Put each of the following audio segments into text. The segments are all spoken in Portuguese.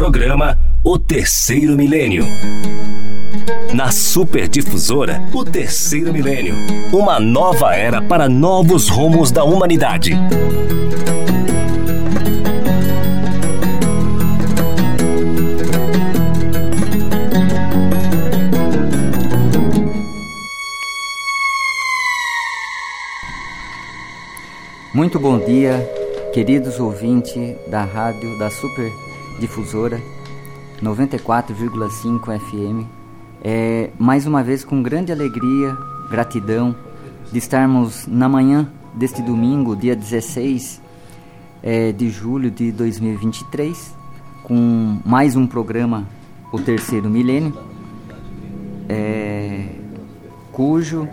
Programa O Terceiro Milênio. Na Superdifusora, o Terceiro Milênio. Uma nova era para novos rumos da humanidade. Muito bom dia, queridos ouvintes da rádio da Super Difusora 94,5 FM. É, mais uma vez com grande alegria, gratidão de estarmos na manhã deste domingo, dia 16 é, de julho de 2023, com mais um programa, o terceiro milênio, é, cujo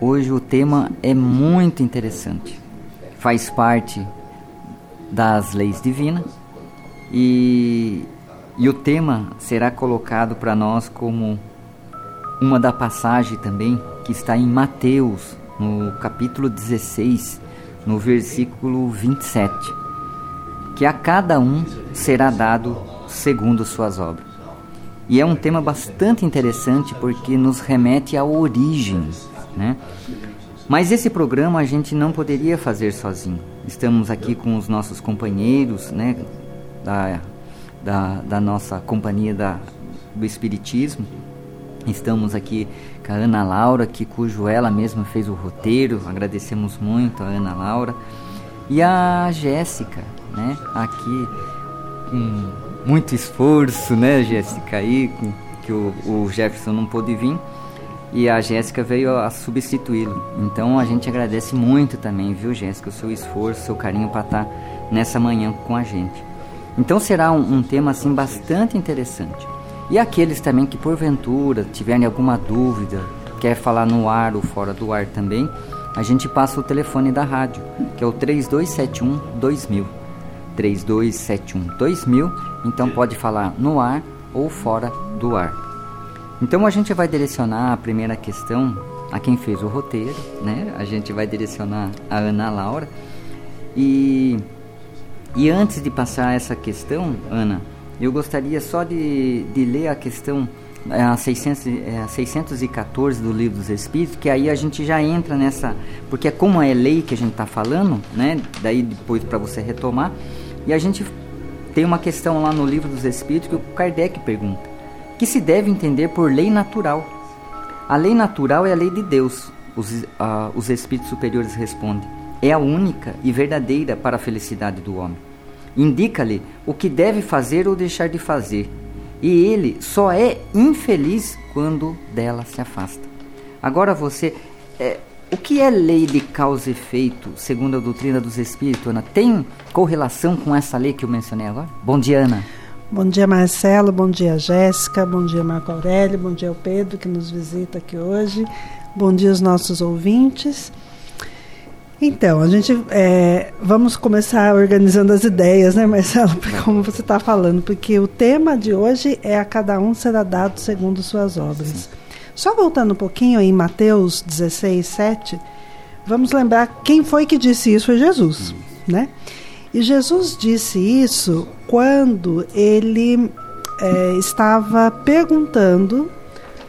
hoje o tema é muito interessante faz parte das leis divinas e, e o tema será colocado para nós como uma da passagem também que está em Mateus, no capítulo 16, no versículo 27, que a cada um será dado segundo suas obras. E é um tema bastante interessante porque nos remete à origem, né? Mas esse programa a gente não poderia fazer sozinho. Estamos aqui com os nossos companheiros, né, da, da, da nossa companhia da, do Espiritismo. Estamos aqui com a Ana Laura, que cujo ela mesma fez o roteiro. Agradecemos muito a Ana Laura. E a Jéssica, né, aqui com muito esforço, né, Jéssica, aí, que o, o Jefferson não pôde vir e a Jéssica veio a substituí-lo. Então a gente agradece muito também, viu, Jéssica, o seu esforço, o seu carinho para estar tá nessa manhã com a gente. Então será um, um, tema assim bastante interessante. E aqueles também que porventura tiverem alguma dúvida, quer falar no ar ou fora do ar também, a gente passa o telefone da rádio, que é o 3271 2000. 3271 2000, então pode falar no ar ou fora do ar. Então a gente vai direcionar a primeira questão a quem fez o roteiro, né? A gente vai direcionar a Ana Laura. E, e antes de passar essa questão, Ana, eu gostaria só de, de ler a questão é, a, 600, é, a 614 do Livro dos Espíritos, que aí a gente já entra nessa. Porque é como é lei que a gente está falando, né? Daí depois para você retomar. E a gente tem uma questão lá no Livro dos Espíritos que o Kardec pergunta que se deve entender por lei natural. A lei natural é a lei de Deus, os, uh, os espíritos superiores respondem. É a única e verdadeira para a felicidade do homem. Indica-lhe o que deve fazer ou deixar de fazer, e ele só é infeliz quando dela se afasta. Agora você, é, o que é lei de causa e efeito, segundo a doutrina dos espíritos, Ana? Tem correlação com essa lei que eu mencionei agora? Bom dia, Ana. Bom dia, Marcelo. Bom dia, Jéssica. Bom dia, Marco Aurélio. Bom dia, o Pedro, que nos visita aqui hoje. Bom dia, os nossos ouvintes. Então, a gente é, vamos começar organizando as ideias, né, Marcelo? Como você está falando, porque o tema de hoje é a cada um será dado segundo suas obras. Sim. Só voltando um pouquinho em Mateus 16, 7, vamos lembrar quem foi que disse isso foi Jesus, né? E Jesus disse isso quando ele é, estava perguntando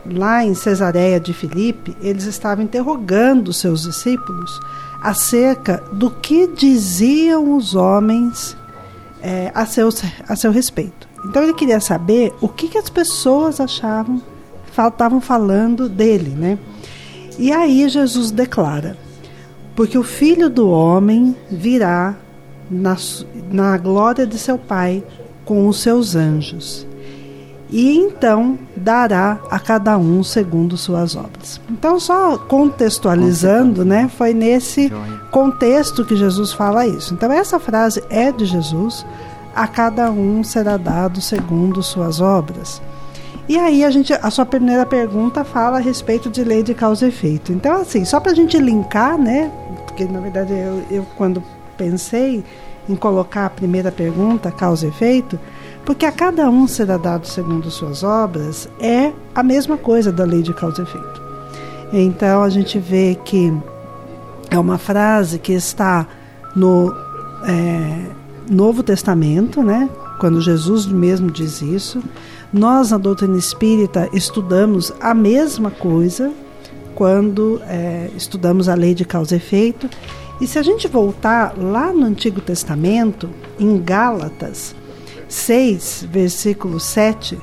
lá em Cesareia de Filipe, eles estavam interrogando os seus discípulos acerca do que diziam os homens é, a, seu, a seu respeito. Então ele queria saber o que, que as pessoas achavam, estavam falando dele, né? E aí Jesus declara: porque o filho do homem virá na, na glória de seu Pai com os seus anjos. E então dará a cada um segundo suas obras. Então, só contextualizando, né, foi nesse contexto que Jesus fala isso. Então, essa frase é de Jesus: a cada um será dado segundo suas obras. E aí a gente, a sua primeira pergunta fala a respeito de lei de causa e efeito. Então, assim, só para a gente linkar, né? Porque na verdade eu, eu quando pensei em colocar a primeira pergunta, causa e efeito, porque a cada um será dado segundo suas obras, é a mesma coisa da lei de causa e efeito. Então a gente vê que é uma frase que está no é, Novo Testamento, né? quando Jesus mesmo diz isso. Nós, na doutrina espírita, estudamos a mesma coisa quando é, estudamos a lei de causa e efeito. E se a gente voltar lá no Antigo Testamento, em Gálatas 6, versículo 7,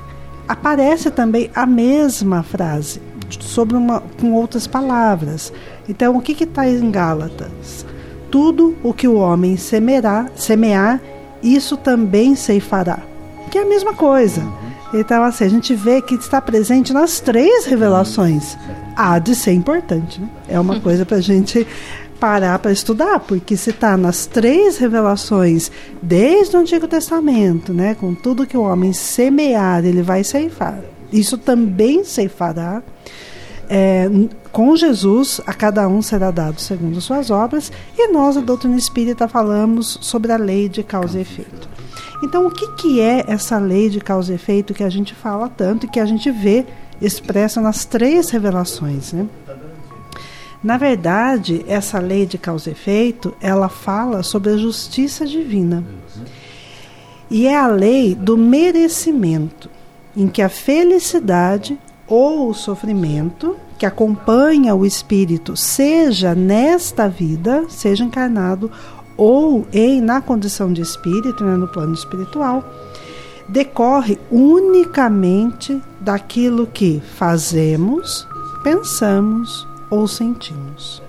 aparece também a mesma frase, sobre uma, com outras palavras. Então, o que está em Gálatas? Tudo o que o homem semear, semear, isso também ceifará. Que é a mesma coisa. Então, assim, a gente vê que está presente nas três revelações. Há de ser importante, né? É uma coisa para a gente parar para estudar, porque se está nas três revelações, desde o Antigo Testamento, né, com tudo que o homem semear, ele vai ceifar. Isso também ceifará. É, com Jesus, a cada um será dado segundo suas obras, e nós, a doutrina espírita, falamos sobre a lei de causa e efeito. Então, o que, que é essa lei de causa e efeito que a gente fala tanto e que a gente vê expressa nas três revelações? Né? Na verdade, essa lei de causa e efeito, ela fala sobre a justiça divina. E é a lei do merecimento, em que a felicidade ou o sofrimento que acompanha o espírito, seja nesta vida, seja encarnado ou em na condição de espírito, né, no plano espiritual, decorre unicamente daquilo que fazemos, pensamos ou sentimos.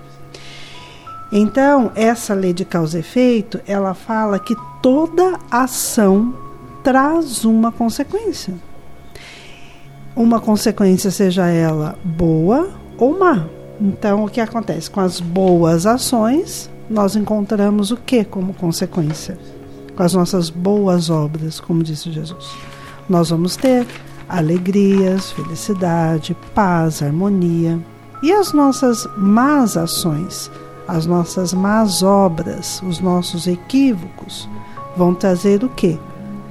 Então, essa lei de causa e efeito, ela fala que toda ação traz uma consequência. Uma consequência seja ela boa ou má. Então, o que acontece com as boas ações? nós encontramos o que como consequência? Com as nossas boas obras, como disse Jesus. Nós vamos ter alegrias, felicidade, paz, harmonia. E as nossas más ações, as nossas más obras, os nossos equívocos, vão trazer o quê?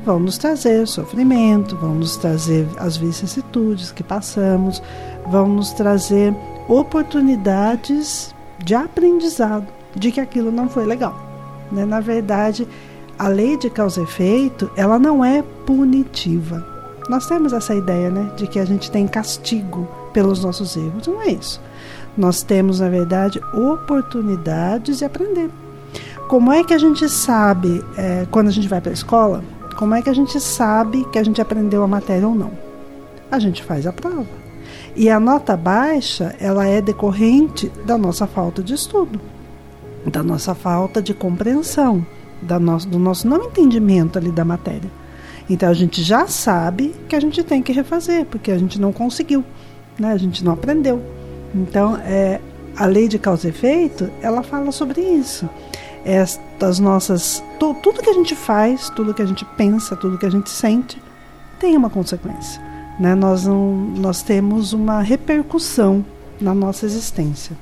Vão nos trazer sofrimento, vão nos trazer as vicissitudes que passamos, vão nos trazer oportunidades de aprendizado de que aquilo não foi legal. Né? Na verdade, a lei de causa e efeito, ela não é punitiva. Nós temos essa ideia, né, de que a gente tem castigo pelos nossos erros. Não é isso. Nós temos, na verdade, oportunidades de aprender. Como é que a gente sabe, é, quando a gente vai para a escola, como é que a gente sabe que a gente aprendeu a matéria ou não? A gente faz a prova. E a nota baixa, ela é decorrente da nossa falta de estudo da nossa falta de compreensão, da nosso, do nosso não entendimento ali da matéria. Então a gente já sabe que a gente tem que refazer, porque a gente não conseguiu, né? a gente não aprendeu. Então é, a lei de causa e efeito, ela fala sobre isso. Estas nossas. Tu, tudo que a gente faz, tudo que a gente pensa, tudo que a gente sente, tem uma consequência. Né? Nós, não, nós temos uma repercussão na nossa existência.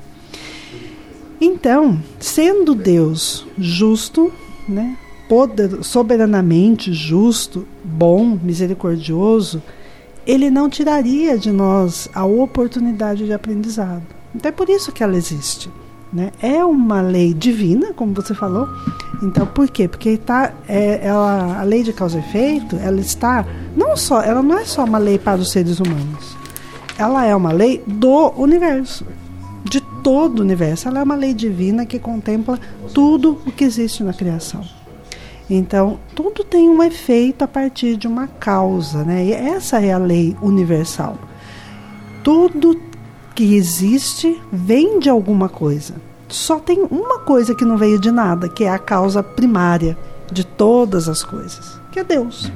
Então, sendo Deus justo, né, poder, soberanamente justo, bom, misericordioso, ele não tiraria de nós a oportunidade de aprendizado. Então é por isso que ela existe. Né? É uma lei divina, como você falou. Então, por quê? Porque tá, é, ela, a lei de causa e efeito, ela está não só, ela não é só uma lei para os seres humanos. Ela é uma lei do universo todo o universo. Ela é uma lei divina que contempla tudo o que existe na criação. Então, tudo tem um efeito a partir de uma causa, né? E essa é a lei universal. Tudo que existe vem de alguma coisa. Só tem uma coisa que não veio de nada, que é a causa primária de todas as coisas, que é Deus.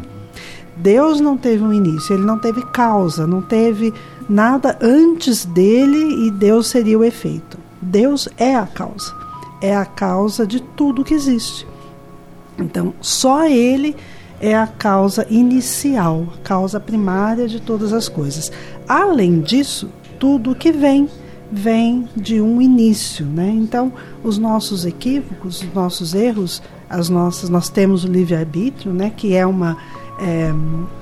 Deus não teve um início, ele não teve causa, não teve nada antes dele e Deus seria o efeito. Deus é a causa, é a causa de tudo que existe. Então, só ele é a causa inicial, causa primária de todas as coisas. Além disso, tudo que vem vem de um início, né? Então, os nossos equívocos, os nossos erros, as nossas, nós temos o livre arbítrio, né? Que é uma é,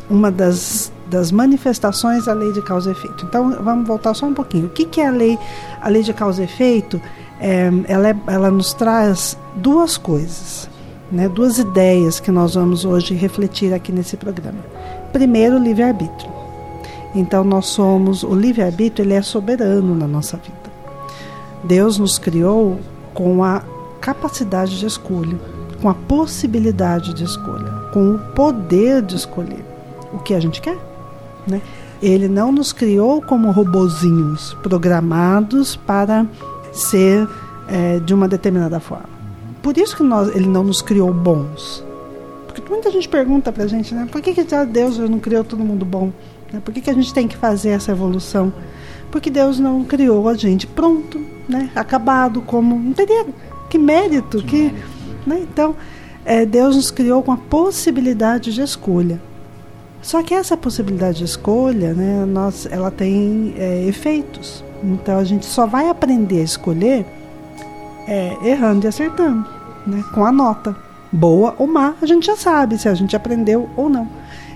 uma das das manifestações da lei de causa e efeito. Então, vamos voltar só um pouquinho. O que, que é a lei, a lei de causa e efeito? É, ela, é, ela nos traz duas coisas. Né, duas ideias que nós vamos hoje refletir aqui nesse programa. Primeiro, o livre-arbítrio. Então, nós somos, o livre-arbítrio ele é soberano na nossa vida. Deus nos criou com a capacidade de escolha, com a possibilidade de escolha, com o poder de escolher o que a gente quer. Né? Ele não nos criou como robozinhos programados para ser é, de uma determinada forma. Por isso que nós, ele não nos criou bons. Porque muita gente pergunta pra gente, né? Por que, que Deus não criou todo mundo bom? Né? Por que, que a gente tem que fazer essa evolução? Porque Deus não criou a gente pronto, né? Acabado, como. Não teria que mérito, que. que mérito. Né? Então, é, Deus nos criou com a possibilidade de escolha. Só que essa possibilidade de escolha, né, nós, ela tem é, efeitos. Então a gente só vai aprender a escolher é, errando e acertando, né, com a nota. Boa ou má, a gente já sabe se a gente aprendeu ou não.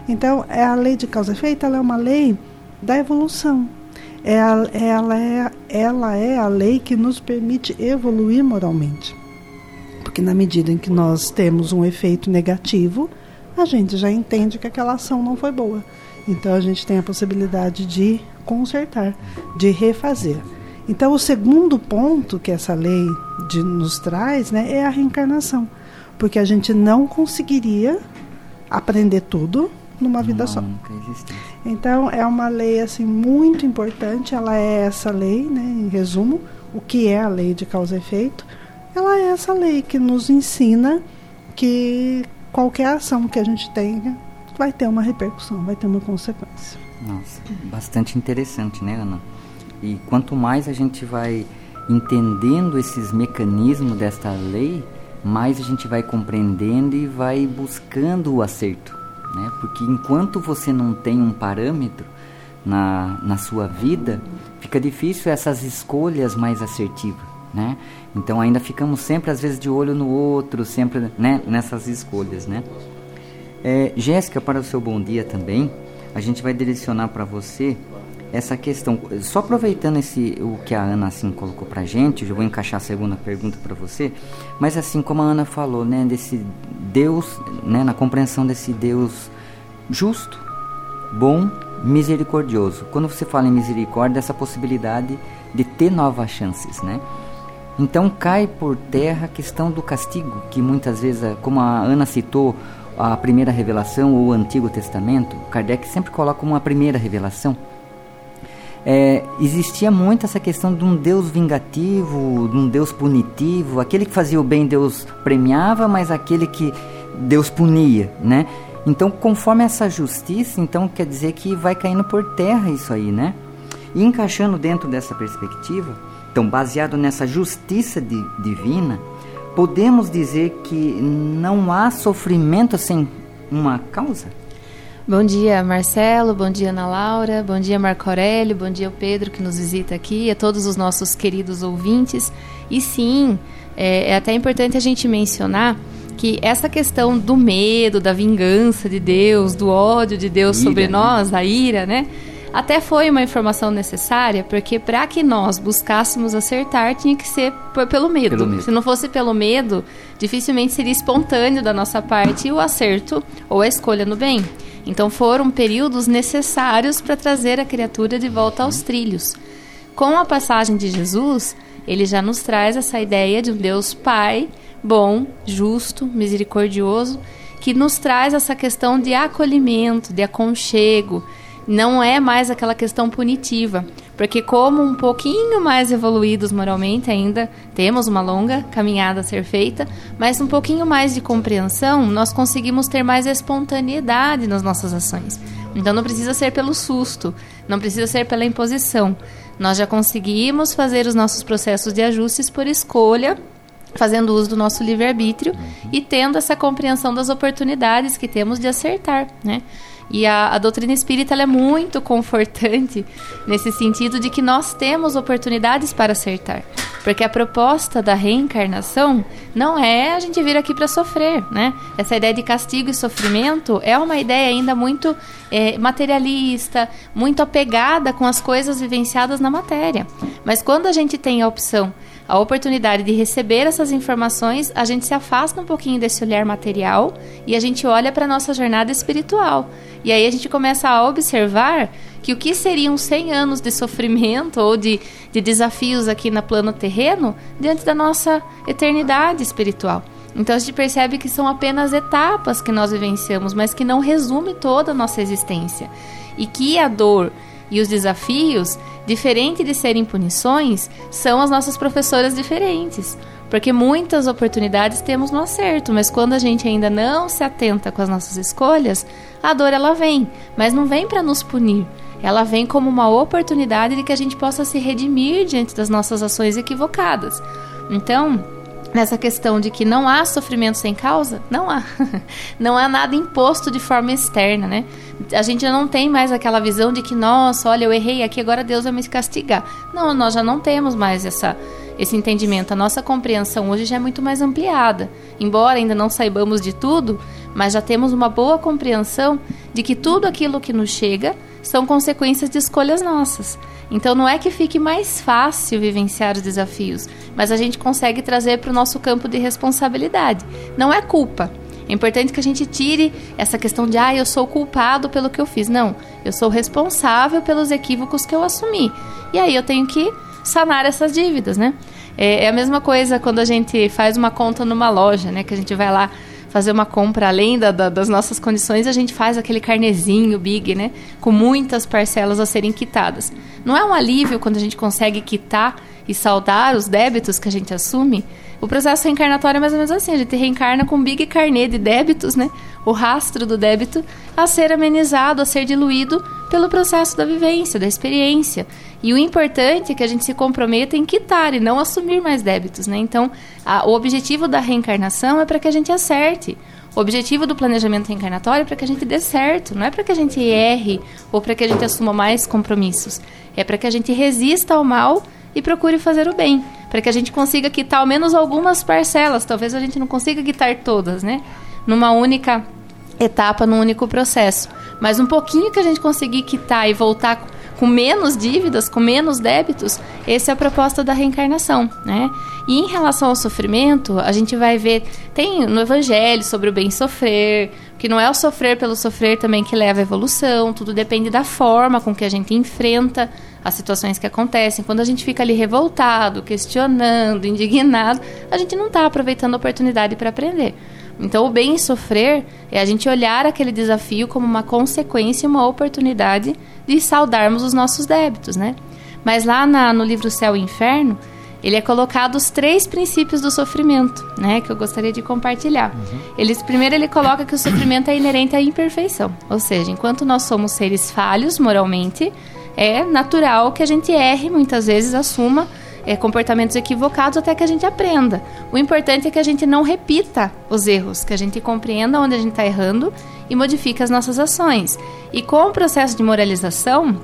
Então, é a lei de causa e efeito, ela é uma lei da evolução. É a, ela, é, ela é a lei que nos permite evoluir moralmente. Porque na medida em que nós temos um efeito negativo, a gente já entende que aquela ação não foi boa. Então a gente tem a possibilidade de consertar, de refazer. Então o segundo ponto que essa lei de, nos traz né, é a reencarnação. Porque a gente não conseguiria aprender tudo numa vida só. Então é uma lei assim muito importante, ela é essa lei, né, em resumo, o que é a lei de causa e efeito? Ela é essa lei que nos ensina que qualquer ação que a gente tenha vai ter uma repercussão, vai ter uma consequência. Nossa, bastante interessante, né, Ana? E quanto mais a gente vai entendendo esses mecanismos desta lei, mais a gente vai compreendendo e vai buscando o acerto, né? Porque enquanto você não tem um parâmetro na, na sua vida, fica difícil essas escolhas mais assertivas, né? Então ainda ficamos sempre às vezes de olho no outro, sempre né, nessas escolhas, né? É, Jéssica, para o seu bom dia também, a gente vai direcionar para você essa questão. Só aproveitando esse o que a Ana assim colocou para gente, eu vou encaixar a segunda pergunta para você. Mas assim como a Ana falou, né, desse Deus, né, na compreensão desse Deus justo, bom, misericordioso. Quando você fala em misericórdia, essa possibilidade de ter novas chances, né? Então cai por terra a questão do castigo, que muitas vezes, como a Ana citou, a primeira revelação ou o Antigo Testamento, Kardec sempre coloca como a primeira revelação. É, existia muito essa questão de um Deus vingativo, de um Deus punitivo, aquele que fazia o bem Deus premiava, mas aquele que Deus punia, né? Então, conforme essa justiça, então quer dizer que vai caindo por terra isso aí, né? E encaixando dentro dessa perspectiva, então, baseado nessa justiça di divina, podemos dizer que não há sofrimento sem uma causa? Bom dia, Marcelo. Bom dia, Ana Laura. Bom dia, Marco Aurélio. Bom dia, Pedro, que nos visita aqui. A todos os nossos queridos ouvintes. E sim, é, é até importante a gente mencionar que essa questão do medo, da vingança de Deus, do ódio de Deus ira, sobre né? nós, a ira, né? Até foi uma informação necessária, porque para que nós buscássemos acertar, tinha que ser pelo, medo. pelo medo. Se não fosse pelo medo, dificilmente seria espontâneo da nossa parte o acerto ou a escolha no bem. Então foram períodos necessários para trazer a criatura de volta aos trilhos. Com a passagem de Jesus, ele já nos traz essa ideia de um Deus Pai, bom, justo, misericordioso, que nos traz essa questão de acolhimento, de aconchego, não é mais aquela questão punitiva, porque como um pouquinho mais evoluídos moralmente ainda, temos uma longa caminhada a ser feita, mas um pouquinho mais de compreensão, nós conseguimos ter mais espontaneidade nas nossas ações. Então não precisa ser pelo susto, não precisa ser pela imposição. Nós já conseguimos fazer os nossos processos de ajustes por escolha fazendo uso do nosso livre-arbítrio e tendo essa compreensão das oportunidades que temos de acertar, né? E a, a doutrina espírita é muito confortante nesse sentido de que nós temos oportunidades para acertar. Porque a proposta da reencarnação não é a gente vir aqui para sofrer, né? Essa ideia de castigo e sofrimento é uma ideia ainda muito é, materialista, muito apegada com as coisas vivenciadas na matéria. Mas quando a gente tem a opção a oportunidade de receber essas informações, a gente se afasta um pouquinho desse olhar material e a gente olha para a nossa jornada espiritual. E aí a gente começa a observar que o que seriam 100 anos de sofrimento ou de, de desafios aqui na plano terreno diante da nossa eternidade espiritual. Então a gente percebe que são apenas etapas que nós vivenciamos, mas que não resume toda a nossa existência. E que a dor e os desafios, diferente de serem punições, são as nossas professoras diferentes. Porque muitas oportunidades temos no acerto, mas quando a gente ainda não se atenta com as nossas escolhas, a dor ela vem, mas não vem para nos punir. Ela vem como uma oportunidade de que a gente possa se redimir diante das nossas ações equivocadas. Então, nessa questão de que não há sofrimento sem causa, não há. não há nada imposto de forma externa, né? A gente já não tem mais aquela visão de que, nossa, olha, eu errei aqui, agora Deus vai me castigar. Não, nós já não temos mais essa esse entendimento. A nossa compreensão hoje já é muito mais ampliada. Embora ainda não saibamos de tudo, mas já temos uma boa compreensão de que tudo aquilo que nos chega são consequências de escolhas nossas. Então não é que fique mais fácil vivenciar os desafios, mas a gente consegue trazer para o nosso campo de responsabilidade. Não é culpa. É importante que a gente tire essa questão de, ah, eu sou culpado pelo que eu fiz. Não, eu sou responsável pelos equívocos que eu assumi. E aí eu tenho que sanar essas dívidas, né? É, é a mesma coisa quando a gente faz uma conta numa loja, né? Que a gente vai lá fazer uma compra além da, da, das nossas condições, a gente faz aquele carnezinho big, né? Com muitas parcelas a serem quitadas. Não é um alívio quando a gente consegue quitar e saldar os débitos que a gente assume? O processo reencarnatório é mais ou menos assim, a gente reencarna com big carnê de débitos, né? O rastro do débito a ser amenizado, a ser diluído pelo processo da vivência, da experiência. E o importante é que a gente se comprometa em quitar e não assumir mais débitos, né? Então, a, o objetivo da reencarnação é para que a gente acerte. O objetivo do planejamento reencarnatório é para que a gente dê certo, não é para que a gente erre ou para que a gente assuma mais compromissos. É para que a gente resista ao mal e procure fazer o bem, para que a gente consiga quitar ao menos algumas parcelas. Talvez a gente não consiga quitar todas, né? Numa única etapa, num único processo. Mas um pouquinho que a gente conseguir quitar e voltar com menos dívidas, com menos débitos, essa é a proposta da reencarnação, né? E em relação ao sofrimento, a gente vai ver, tem no Evangelho sobre o bem sofrer, que não é o sofrer pelo sofrer também que leva à evolução, tudo depende da forma com que a gente enfrenta as situações que acontecem. Quando a gente fica ali revoltado, questionando, indignado, a gente não está aproveitando a oportunidade para aprender. Então, o bem sofrer é a gente olhar aquele desafio como uma consequência, uma oportunidade de saudarmos os nossos débitos, né? Mas lá na, no livro Céu e Inferno, ele é colocado os três princípios do sofrimento, né, que eu gostaria de compartilhar. Uhum. Ele, primeiro ele coloca que o sofrimento é inerente à imperfeição, ou seja, enquanto nós somos seres falhos moralmente, é natural que a gente erre, muitas vezes assuma é, comportamentos equivocados até que a gente aprenda. O importante é que a gente não repita os erros, que a gente compreenda onde a gente está errando e modifique as nossas ações. E com o processo de moralização,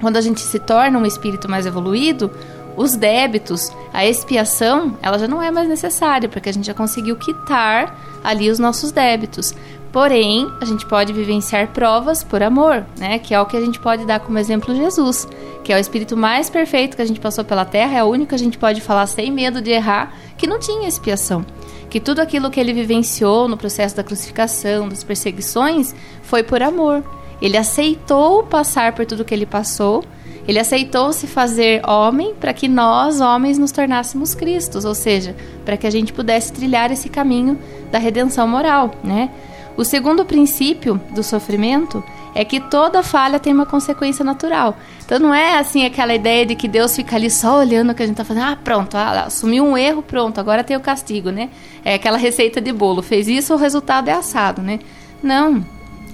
quando a gente se torna um espírito mais evoluído, os débitos, a expiação, ela já não é mais necessária, porque a gente já conseguiu quitar ali os nossos débitos. Porém, a gente pode vivenciar provas por amor, né? Que é o que a gente pode dar como exemplo Jesus, que é o espírito mais perfeito que a gente passou pela terra, é o único que a gente pode falar sem medo de errar, que não tinha expiação. Que tudo aquilo que ele vivenciou no processo da crucificação, das perseguições, foi por amor. Ele aceitou passar por tudo que ele passou ele aceitou se fazer homem para que nós, homens, nos tornássemos Cristos, ou seja, para que a gente pudesse trilhar esse caminho da redenção moral, né? O segundo princípio do sofrimento é que toda falha tem uma consequência natural. Então não é assim aquela ideia de que Deus fica ali só olhando o que a gente está fazendo. Ah, pronto, ah, assumiu um erro, pronto, agora tem o castigo, né? É aquela receita de bolo. Fez isso, o resultado é assado, né? Não.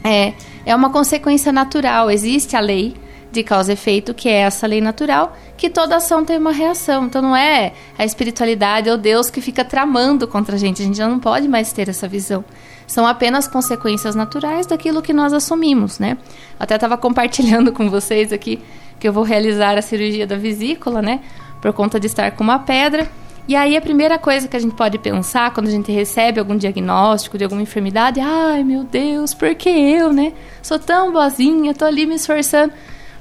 É, é uma consequência natural. Existe a lei, de causa e efeito, que é essa lei natural, que toda ação tem uma reação. Então não é a espiritualidade ou Deus que fica tramando contra a gente. A gente já não pode mais ter essa visão. São apenas consequências naturais daquilo que nós assumimos, né? Até estava compartilhando com vocês aqui que eu vou realizar a cirurgia da vesícula, né? por conta de estar com uma pedra. E aí a primeira coisa que a gente pode pensar quando a gente recebe algum diagnóstico de alguma enfermidade, ai meu Deus, por que eu, né? Sou tão boazinha, tô ali me esforçando.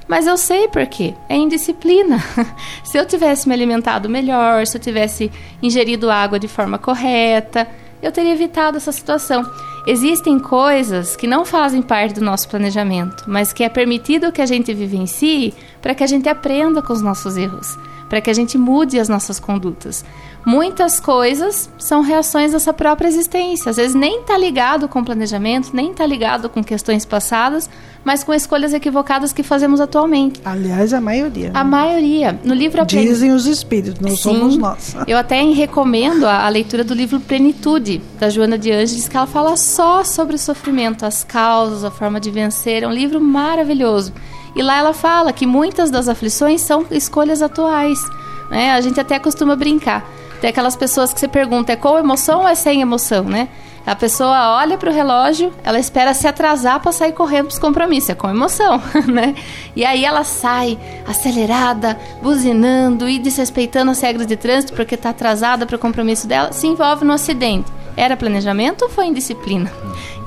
Mas eu sei por quê. É indisciplina. se eu tivesse me alimentado melhor, se eu tivesse ingerido água de forma correta, eu teria evitado essa situação. Existem coisas que não fazem parte do nosso planejamento, mas que é permitido que a gente vivencie para que a gente aprenda com os nossos erros para que a gente mude as nossas condutas. Muitas coisas são reações dessa própria existência. Às vezes nem está ligado com planejamento, nem está ligado com questões passadas, mas com escolhas equivocadas que fazemos atualmente. Aliás, a maioria. A né? maioria. No livro Dizem os espíritos, não Sim, somos nós. Eu até recomendo a, a, leitura do livro Plenitude, da Joana de Ângeles, que ela fala só sobre o sofrimento, as causas, a forma de vencer. É um livro maravilhoso. E lá ela fala que muitas das aflições são escolhas atuais. Né? A gente até costuma brincar. Tem aquelas pessoas que você pergunta, é com emoção ou é sem emoção, né? A pessoa olha para o relógio, ela espera se atrasar para sair correndo para os compromissos, é com emoção, né? E aí ela sai acelerada, buzinando e desrespeitando as regras de trânsito porque está atrasada para o compromisso dela, se envolve no acidente. Era planejamento ou foi indisciplina?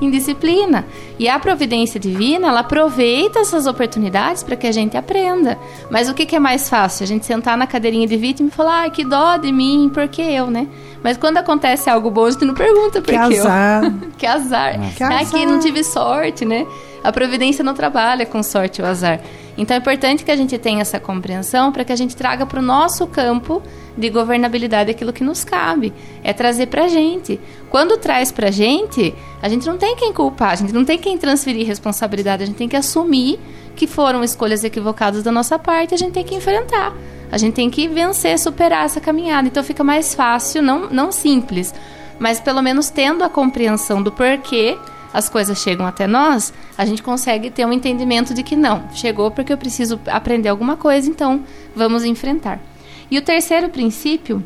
Indisciplina. E a providência divina, ela aproveita essas oportunidades para que a gente aprenda. Mas o que, que, é mais fácil? A gente sentar na cadeirinha de vítima e falar, ai, que dó de mim, por que eu, né? Mas quando acontece algo bom, a gente não pergunta por que, que azar. eu. que azar. Que é azar. que não tive sorte, né? A providência não trabalha com sorte ou azar. Então é importante que a gente tenha essa compreensão para que a gente traga para o nosso campo de governabilidade aquilo que nos cabe. É trazer para gente. Quando traz para gente, a gente não tem quem culpar, a gente não tem quem transferir responsabilidade, a gente tem que assumir que foram escolhas equivocadas da nossa parte, a gente tem que enfrentar. A gente tem que vencer, superar essa caminhada. Então fica mais fácil, não, não simples, mas pelo menos tendo a compreensão do porquê as coisas chegam até nós, a gente consegue ter um entendimento de que não, chegou porque eu preciso aprender alguma coisa, então vamos enfrentar. E o terceiro princípio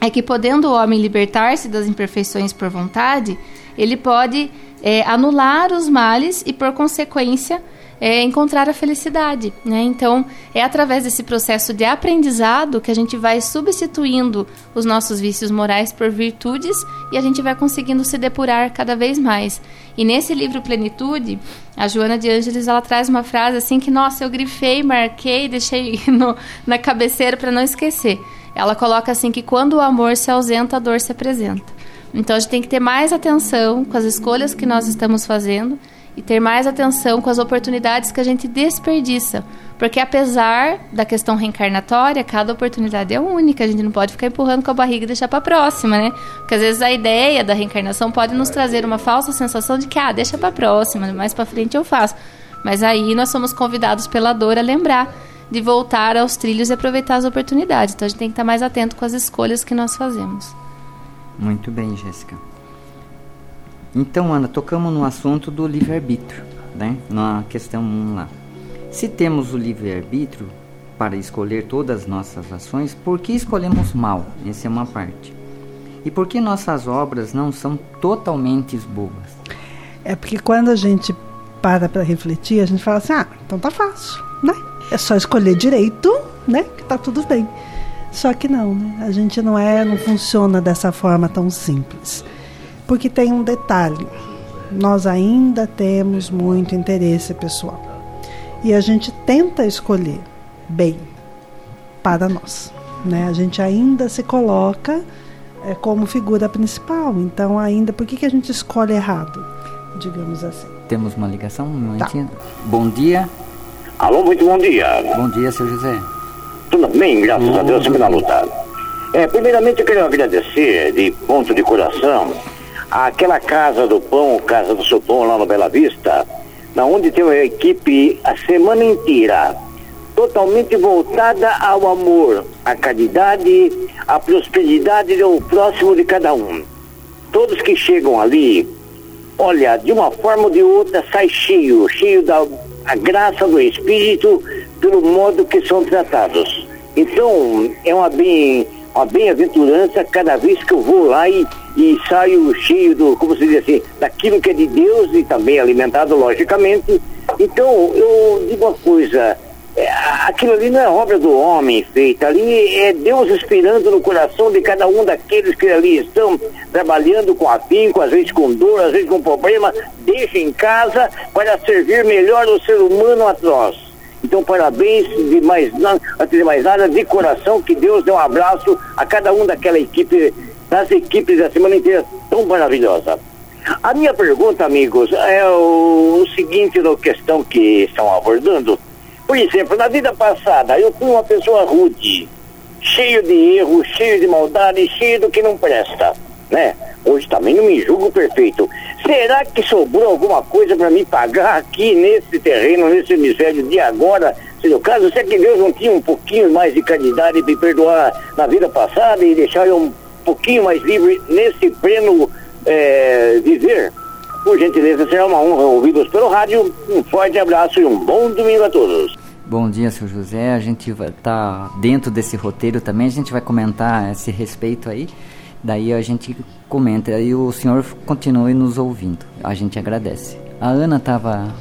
é que, podendo o homem libertar-se das imperfeições por vontade, ele pode é, anular os males e, por consequência, é, encontrar a felicidade. Né? Então, é através desse processo de aprendizado que a gente vai substituindo os nossos vícios morais por virtudes e a gente vai conseguindo se depurar cada vez mais. E nesse livro Plenitude, a Joana de Ângeles ela traz uma frase assim que, nossa, eu grifei, marquei, deixei no, na cabeceira para não esquecer. Ela coloca assim que quando o amor se ausenta, a dor se apresenta. Então a gente tem que ter mais atenção com as escolhas que nós estamos fazendo e ter mais atenção com as oportunidades que a gente desperdiça. Porque apesar da questão reencarnatória, cada oportunidade é única, a gente não pode ficar empurrando com a barriga e deixar para próxima, né? Porque às vezes a ideia da reencarnação pode nos trazer uma falsa sensação de que ah, deixa para próxima, mais para frente eu faço. Mas aí nós somos convidados pela dor a lembrar de voltar aos trilhos e aproveitar as oportunidades. Então a gente tem que estar mais atento com as escolhas que nós fazemos. Muito bem, Jéssica. Então, Ana, tocamos no assunto do livre-arbítrio, né? Na questão 1 lá. Se temos o livre-arbítrio para escolher todas as nossas ações, por que escolhemos mal? Essa é uma parte. E por que nossas obras não são totalmente boas? É porque quando a gente para para refletir, a gente fala assim: ah, então tá fácil, né? É só escolher direito, né? Que tá tudo bem. Só que não, né? A gente não é, não funciona dessa forma tão simples. Porque tem um detalhe: nós ainda temos muito interesse pessoal. E a gente tenta escolher bem para nós. Né? A gente ainda se coloca é, como figura principal. Então, ainda, por que, que a gente escolhe errado? Digamos assim. Temos uma ligação, um tá. Bom dia. Alô, muito bom dia. Bom dia, seu José. Tudo bem, graças a Deus, sempre na luta. É, primeiramente, eu quero agradecer de ponto de coração aquela Casa do Pão, Casa do Seu Pão lá no Bela Vista, na onde tem uma equipe a semana inteira totalmente voltada ao amor, à caridade, à prosperidade do próximo de cada um. Todos que chegam ali, olha, de uma forma ou de outra sai cheio, cheio da graça do Espírito pelo modo que são tratados. Então, é uma bem uma bem-aventurança cada vez que eu vou lá e, e saio cheio do, como se diz assim, daquilo que é de Deus e também alimentado, logicamente. Então, eu digo uma coisa, é, aquilo ali não é obra do homem feita, ali é Deus inspirando no coração de cada um daqueles que ali estão trabalhando com afinco, às vezes com dor, às vezes com problema, deixa em casa para servir melhor o ser humano a nós. Então, parabéns de mais, antes de mais nada, de coração, que Deus dê um abraço a cada um daquela equipe, das equipes da semana inteira tão maravilhosa. A minha pergunta, amigos, é o, o seguinte da questão que estão abordando. Por exemplo, na vida passada, eu fui uma pessoa rude, cheio de erros, cheio de maldade, cheio do que não presta, né? Hoje também não me julgo perfeito. Será que sobrou alguma coisa para me pagar aqui nesse terreno, nesse hemisfério de agora? Se no caso, será que Deus não tinha um pouquinho mais de caridade para me perdoar na vida passada e deixar eu um pouquinho mais livre nesse pleno é, viver? Por gentileza, será uma honra ouvi-los pelo rádio. Um forte abraço e um bom domingo a todos. Bom dia, seu José. A gente vai estar tá dentro desse roteiro também. A gente vai comentar esse respeito aí. Daí a gente comenta e o senhor continue nos ouvindo. A gente agradece. A Ana estava.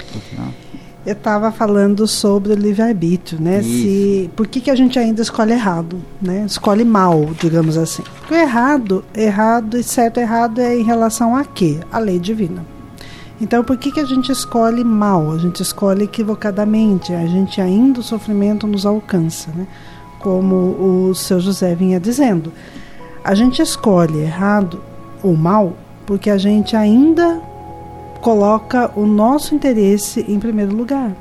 Eu estava falando sobre o livre-arbítrio, né? Se, por que, que a gente ainda escolhe errado, né? Escolhe mal, digamos assim. Porque errado, errado e certo errado é em relação a quê? A lei divina. Então, por que, que a gente escolhe mal? A gente escolhe equivocadamente. A gente ainda o sofrimento nos alcança, né? Como o seu José vinha dizendo. A gente escolhe errado ou mal porque a gente ainda coloca o nosso interesse em primeiro lugar.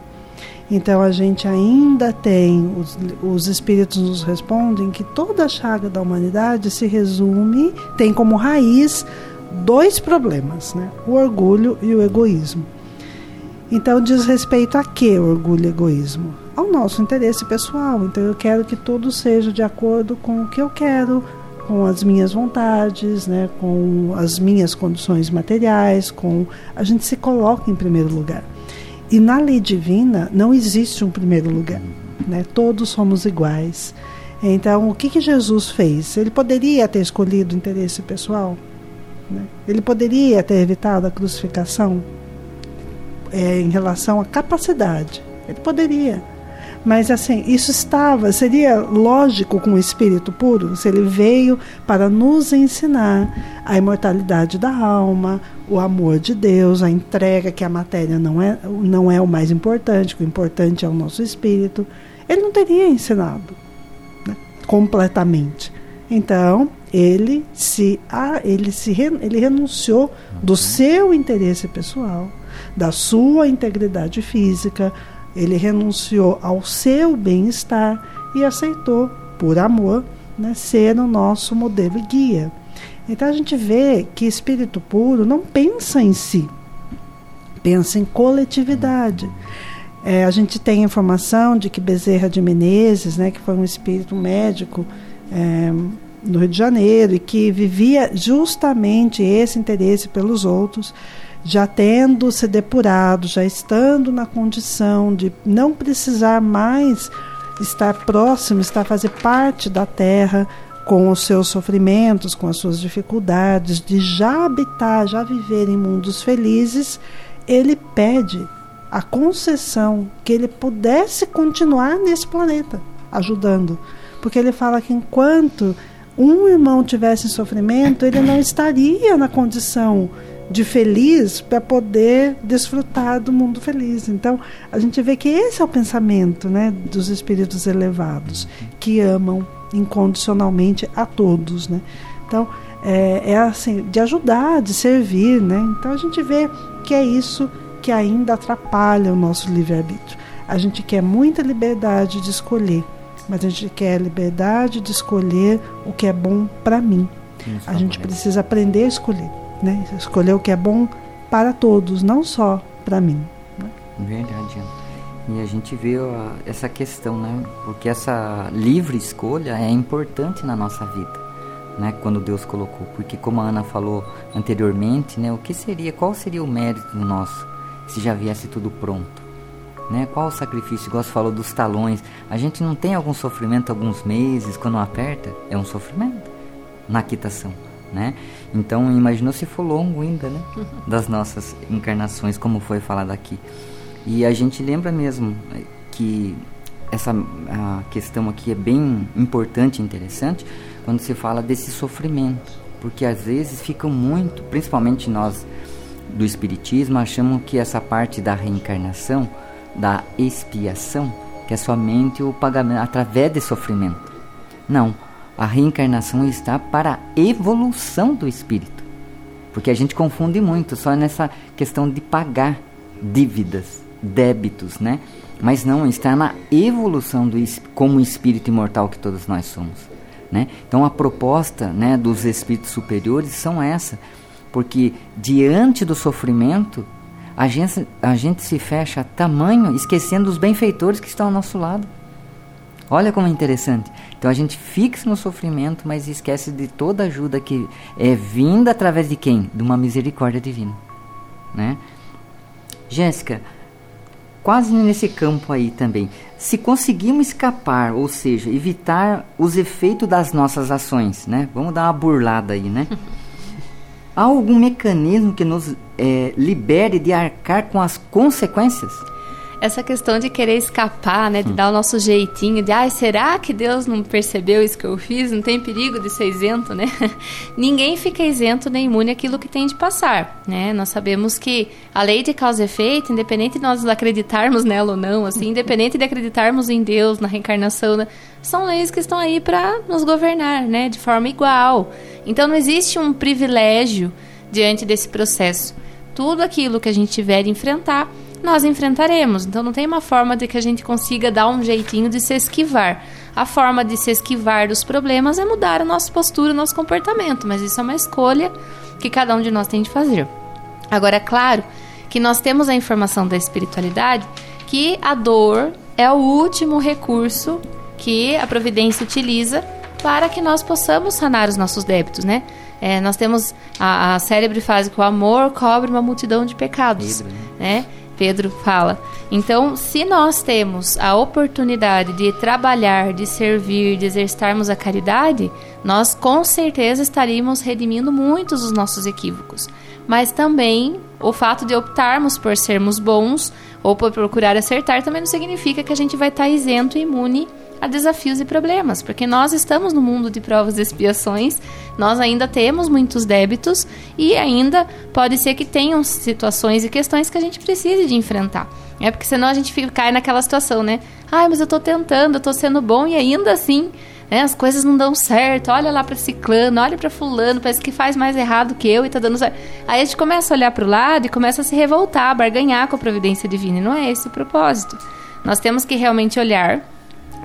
Então a gente ainda tem, os, os espíritos nos respondem que toda a chaga da humanidade se resume, tem como raiz dois problemas, né? o orgulho e o egoísmo. Então diz respeito a que orgulho e egoísmo? Ao nosso interesse pessoal. Então eu quero que tudo seja de acordo com o que eu quero, com as minhas vontades, né, com as minhas condições materiais, com a gente se coloca em primeiro lugar. E na lei divina não existe um primeiro lugar, né? Todos somos iguais. Então, o que, que Jesus fez? Ele poderia ter escolhido o interesse pessoal? Né? Ele poderia ter evitado a crucificação é, em relação à capacidade? Ele poderia. Mas assim, isso estava, seria lógico com o espírito puro se ele veio para nos ensinar a imortalidade da alma, o amor de Deus, a entrega que a matéria não é, não é o mais importante, que o importante é o nosso espírito. Ele não teria ensinado né, completamente. Então, ele se, ah, ele se ele renunciou do seu interesse pessoal, da sua integridade física, ele renunciou ao seu bem-estar e aceitou, por amor, né, ser o nosso modelo e guia. Então a gente vê que espírito puro não pensa em si, pensa em coletividade. É, a gente tem informação de que Bezerra de Menezes, né, que foi um espírito médico é, no Rio de Janeiro e que vivia justamente esse interesse pelos outros, já tendo se depurado, já estando na condição de não precisar mais estar próximo, estar fazer parte da terra com os seus sofrimentos, com as suas dificuldades, de já habitar, já viver em mundos felizes, ele pede a concessão que ele pudesse continuar nesse planeta, ajudando. Porque ele fala que enquanto um irmão tivesse sofrimento, ele não estaria na condição de feliz para poder desfrutar do mundo feliz. Então, a gente vê que esse é o pensamento né, dos espíritos elevados, que amam incondicionalmente a todos. Né? Então, é, é assim, de ajudar, de servir. Né? Então, a gente vê que é isso que ainda atrapalha o nosso livre-arbítrio. A gente quer muita liberdade de escolher, mas a gente quer liberdade de escolher o que é bom para mim. A gente precisa aprender a escolher né? Escolher o que é bom para todos, não só para mim. Né? Verdade. E a gente vê ó, essa questão, né? Porque essa livre escolha é importante na nossa vida, né? Quando Deus colocou, porque como a Ana falou anteriormente, né? O que seria, qual seria o mérito nosso se já viesse tudo pronto? Né? Qual o sacrifício? Igual você falou dos talões. A gente não tem algum sofrimento alguns meses, quando aperta, é um sofrimento na quitação né? Então, imaginou se for longo ainda, né? Das nossas encarnações, como foi falado aqui. E a gente lembra mesmo que essa questão aqui é bem importante e interessante quando se fala desse sofrimento, porque às vezes ficam muito, principalmente nós do espiritismo, achamos que essa parte da reencarnação, da expiação, que é somente o pagamento através de sofrimento. Não, a reencarnação está para a evolução do espírito. Porque a gente confunde muito só nessa questão de pagar dívidas, débitos, né? Mas não, está na evolução do como espírito imortal que todos nós somos, né? Então a proposta, né, dos espíritos superiores são essa, porque diante do sofrimento, a gente, a gente se fecha a tamanho esquecendo os benfeitores que estão ao nosso lado. Olha como é interessante. Então a gente fixa no sofrimento, mas esquece de toda ajuda que é vinda através de quem? De uma misericórdia divina, né? Jéssica, quase nesse campo aí também. Se conseguimos escapar, ou seja, evitar os efeitos das nossas ações, né? Vamos dar uma burlada aí, né? Há algum mecanismo que nos é, libere de arcar com as consequências? Essa questão de querer escapar, né, de hum. dar o nosso jeitinho, de, ai, ah, será que Deus não percebeu isso que eu fiz? Não tem perigo de ser isento, né? Ninguém fica isento nem imune àquilo que tem de passar, né? Nós sabemos que a lei de causa e efeito, independente de nós acreditarmos nela ou não, assim, independente de acreditarmos em Deus, na reencarnação, né, são leis que estão aí para nos governar, né, de forma igual. Então não existe um privilégio diante desse processo. Tudo aquilo que a gente tiver de enfrentar nós enfrentaremos. Então não tem uma forma de que a gente consiga dar um jeitinho de se esquivar. A forma de se esquivar dos problemas é mudar a nossa postura, o nosso comportamento, mas isso é uma escolha que cada um de nós tem de fazer. Agora, é claro que nós temos a informação da espiritualidade que a dor é o último recurso que a providência utiliza para que nós possamos sanar os nossos débitos, né? É, nós temos a, a célebre frase que o amor cobre uma multidão de pecados, né? né? Pedro fala. Então, se nós temos a oportunidade de trabalhar, de servir, de exercitarmos a caridade, nós com certeza estaríamos redimindo muitos dos nossos equívocos. Mas também o fato de optarmos por sermos bons ou por procurar acertar também não significa que a gente vai estar isento e imune a desafios e problemas, porque nós estamos no mundo de provas e expiações, nós ainda temos muitos débitos e ainda pode ser que tenham situações e questões que a gente precise de enfrentar. É porque senão a gente fica, cai naquela situação, né? Ai, mas eu tô tentando, eu tô sendo bom e ainda assim né, as coisas não dão certo. Olha lá para ciclano, olha para fulano, parece que faz mais errado que eu e tá dando certo. Aí a gente começa a olhar para o lado e começa a se revoltar, a barganhar com a providência divina. E não é esse o propósito. Nós temos que realmente olhar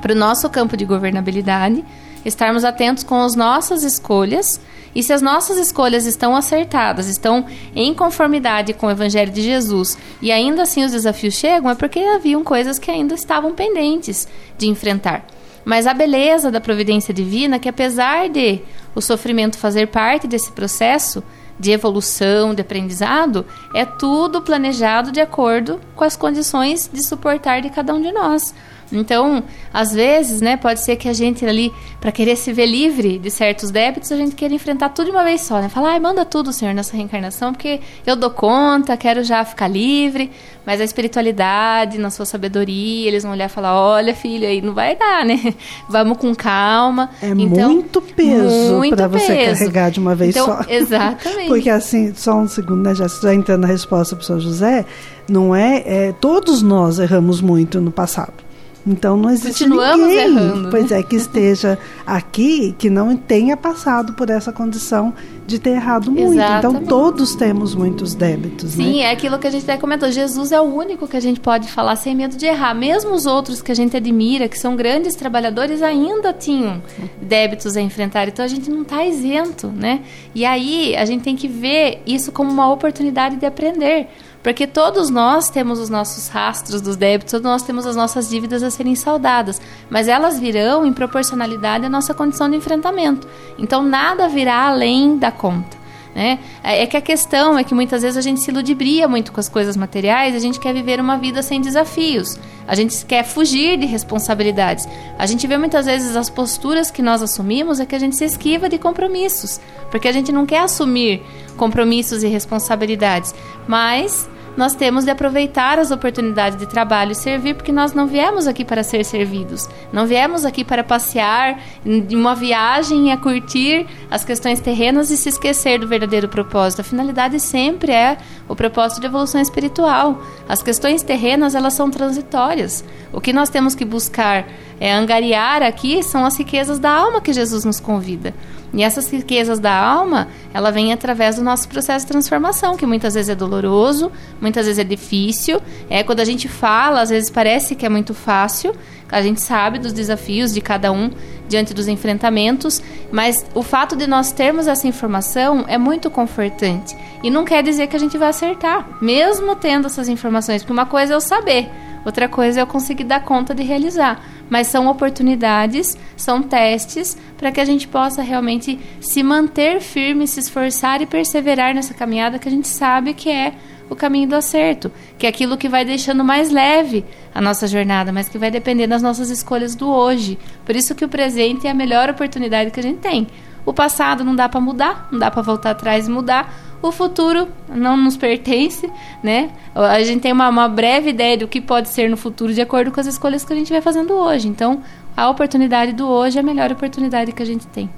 para o nosso campo de governabilidade, estarmos atentos com as nossas escolhas e se as nossas escolhas estão acertadas, estão em conformidade com o Evangelho de Jesus e ainda assim os desafios chegam, é porque haviam coisas que ainda estavam pendentes de enfrentar. Mas a beleza da providência divina que apesar de o sofrimento fazer parte desse processo de evolução, de aprendizado, é tudo planejado de acordo com as condições de suportar de cada um de nós. Então, às vezes, né, pode ser que a gente ali, para querer se ver livre de certos débitos, a gente queira enfrentar tudo de uma vez só, né? Falar, ai, manda tudo, Senhor, nessa reencarnação, porque eu dou conta, quero já ficar livre. Mas a espiritualidade, na sua sabedoria, eles vão olhar e falar, olha, filho, aí não vai dar, né? Vamos com calma. É então, muito peso para você carregar de uma vez então, só. Exatamente. porque assim, só um segundo, né, já, já entrando na resposta para o São José, não é, é, todos nós erramos muito no passado. Então não existe Continuamos ninguém, errando. pois é, que esteja aqui que não tenha passado por essa condição de ter errado muito. Então, Exatamente. Então todos temos muitos débitos. Né? Sim, né? é aquilo que a gente até comentou. Jesus é o único que a gente pode falar sem medo de errar. Mesmo os outros que a gente admira, que são grandes trabalhadores, ainda tinham débitos a enfrentar. Então a gente não está isento, né? E aí a gente tem que ver isso como uma oportunidade de aprender. Porque todos nós temos os nossos rastros dos débitos, todos nós temos as nossas dívidas a serem saldadas, mas elas virão em proporcionalidade à nossa condição de enfrentamento. Então nada virá além da conta. Né? É, é que a questão é que muitas vezes a gente se ludibria muito com as coisas materiais, a gente quer viver uma vida sem desafios, a gente quer fugir de responsabilidades. A gente vê muitas vezes as posturas que nós assumimos é que a gente se esquiva de compromissos, porque a gente não quer assumir compromissos e responsabilidades, mas nós temos de aproveitar as oportunidades de trabalho e servir, porque nós não viemos aqui para ser servidos. Não viemos aqui para passear em uma viagem a curtir as questões terrenas e se esquecer do verdadeiro propósito. A finalidade sempre é o propósito de evolução espiritual. As questões terrenas, elas são transitórias. O que nós temos que buscar é angariar aqui são as riquezas da alma que Jesus nos convida. E essas riquezas da alma, ela vem através do nosso processo de transformação, que muitas vezes é doloroso, muitas vezes é difícil. É quando a gente fala, às vezes parece que é muito fácil. A gente sabe dos desafios de cada um diante dos enfrentamentos, mas o fato de nós termos essa informação é muito confortante. E não quer dizer que a gente vai acertar, mesmo tendo essas informações, porque uma coisa é eu saber, outra coisa é eu conseguir dar conta de realizar mas são oportunidades, são testes para que a gente possa realmente se manter firme, se esforçar e perseverar nessa caminhada que a gente sabe que é o caminho do acerto, que é aquilo que vai deixando mais leve a nossa jornada, mas que vai depender das nossas escolhas do hoje. Por isso que o presente é a melhor oportunidade que a gente tem. O passado não dá para mudar, não dá para voltar atrás e mudar, o futuro não nos pertence, né? A gente tem uma, uma, breve ideia do que pode ser no futuro de acordo com as escolhas que a gente vai fazendo hoje. Então, a oportunidade do hoje é a melhor oportunidade que a gente tem.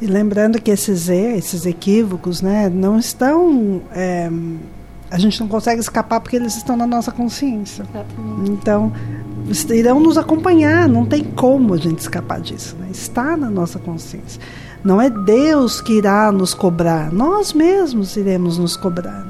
E lembrando que esses esses equívocos, né, não estão é, a gente não consegue escapar porque eles estão na nossa consciência. Exatamente. Então, irão nos acompanhar, não tem como a gente escapar disso. Né? Está na nossa consciência. Não é Deus que irá nos cobrar, nós mesmos iremos nos cobrar.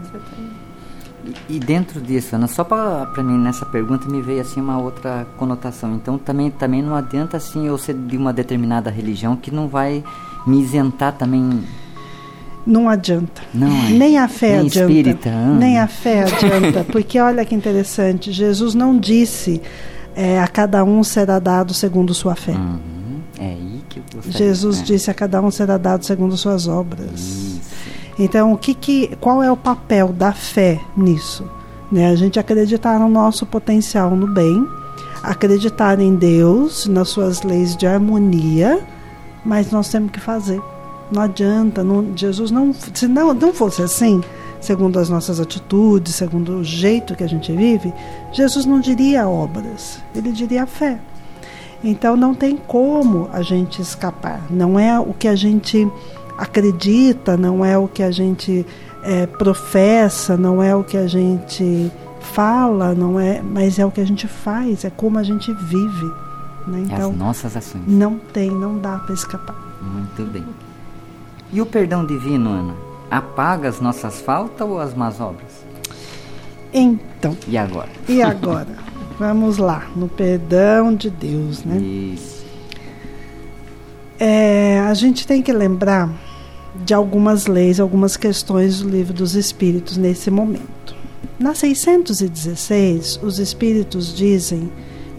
E dentro disso, Ana, só para mim nessa pergunta me veio assim uma outra conotação. Então também também não adianta assim eu ser de uma determinada religião que não vai me isentar também não adianta. Não é. Nem a fé Nem adianta. Espírita. Nem a fé adianta. Porque olha que interessante, Jesus não disse é, a cada um será dado segundo sua fé. Uhum. É aí que eu Jesus é. disse a cada um será dado segundo suas obras. Isso. Então, o que, que, qual é o papel da fé nisso? Né? A gente acreditar no nosso potencial no bem, acreditar em Deus, nas suas leis de harmonia, mas nós temos que fazer. Não adianta, não, Jesus não. Se não, não fosse assim, segundo as nossas atitudes, segundo o jeito que a gente vive, Jesus não diria obras, ele diria fé. Então não tem como a gente escapar. Não é o que a gente acredita, não é o que a gente é, professa, não é o que a gente fala, não é, mas é o que a gente faz, é como a gente vive. Né? Então, As nossas ações. Não tem, não dá para escapar. Muito bem. E o perdão divino, Ana, apaga as nossas faltas ou as más obras? Então. E agora? E agora? Vamos lá, no perdão de Deus, né? Isso. É, a gente tem que lembrar de algumas leis, algumas questões do livro dos Espíritos nesse momento. Na 616, os Espíritos dizem,